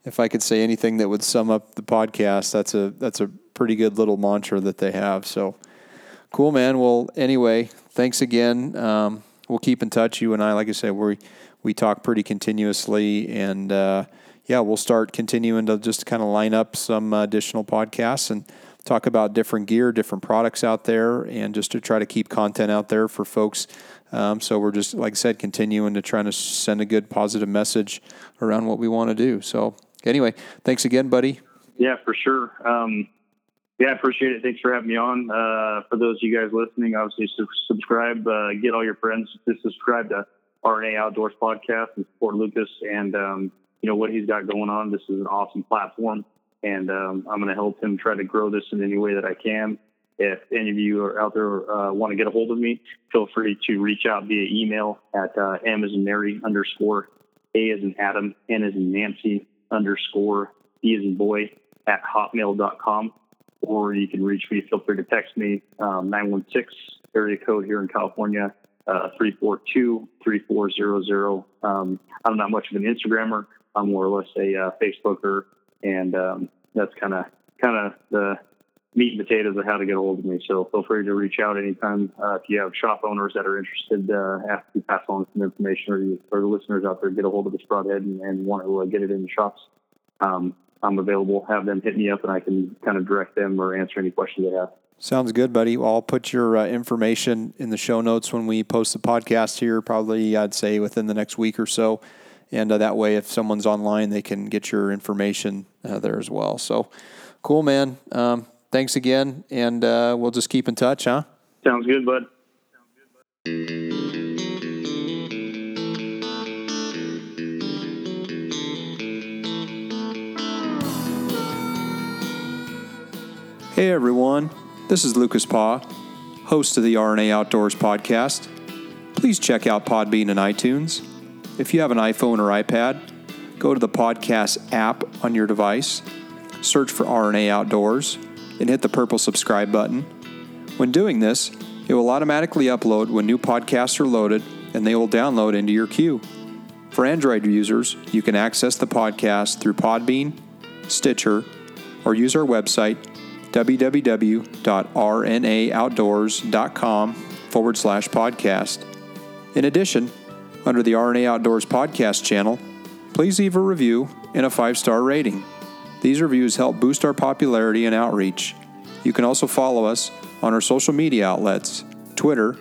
if I could say anything that would sum up the podcast, that's a that's a pretty good little mantra that they have. So cool, man. Well, anyway, thanks again. Um, we'll keep in touch. You and I, like I said, we we talk pretty continuously, and uh, yeah, we'll start continuing to just kind of line up some additional podcasts and talk about different gear, different products out there, and just to try to keep content out there for folks. Um, so we're just, like I said, continuing to try to send a good, positive message around what we want to do. So anyway, thanks again, buddy. Yeah, for sure. Um, yeah, I appreciate it. Thanks for having me on. Uh, for those of you guys listening, obviously su- subscribe, uh, get all your friends to subscribe to RNA Outdoors podcast and support Lucas and, um, you know, what he's got going on. This is an awesome platform and, um, I'm going to help him try to grow this in any way that I can. If any of you are out there, uh, want to get a hold of me, feel free to reach out via email at, uh, Mary underscore A as in Adam, N as in Nancy underscore B as in boy at hotmail.com or you can reach me. Feel free to text me, um, 916 area code here in California, uh, 342-3400. Um, I'm not much of an Instagrammer. I'm more or less a uh, Facebooker, and um, that's kind of kind of the meat and potatoes of how to get a hold of me. So feel free to reach out anytime uh, if you have shop owners that are interested. Uh, ask to pass on some information, or, you, or the listeners out there get a hold of this broadhead and, and want to uh, get it in the shops. Um, I'm available. Have them hit me up, and I can kind of direct them or answer any questions they have. Sounds good, buddy. Well, I'll put your uh, information in the show notes when we post the podcast here, probably, I'd say, within the next week or so. And uh, that way, if someone's online, they can get your information uh, there as well. So cool, man. Um, thanks again. And uh, we'll just keep in touch, huh? Sounds good, bud. Hey, everyone. This is Lucas Paw, host of the RNA Outdoors podcast. Please check out Podbean and iTunes. If you have an iPhone or iPad, go to the podcast app on your device, search for RNA Outdoors, and hit the purple subscribe button. When doing this, it will automatically upload when new podcasts are loaded and they will download into your queue. For Android users, you can access the podcast through Podbean, Stitcher, or use our website www.rnaoutdoors.com forward slash podcast. In addition, under the RNA Outdoors podcast channel, please leave a review and a five star rating. These reviews help boost our popularity and outreach. You can also follow us on our social media outlets Twitter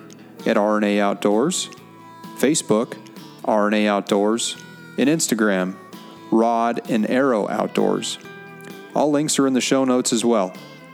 at RNA Outdoors, Facebook, RNA Outdoors, and Instagram, Rod and Arrow Outdoors. All links are in the show notes as well.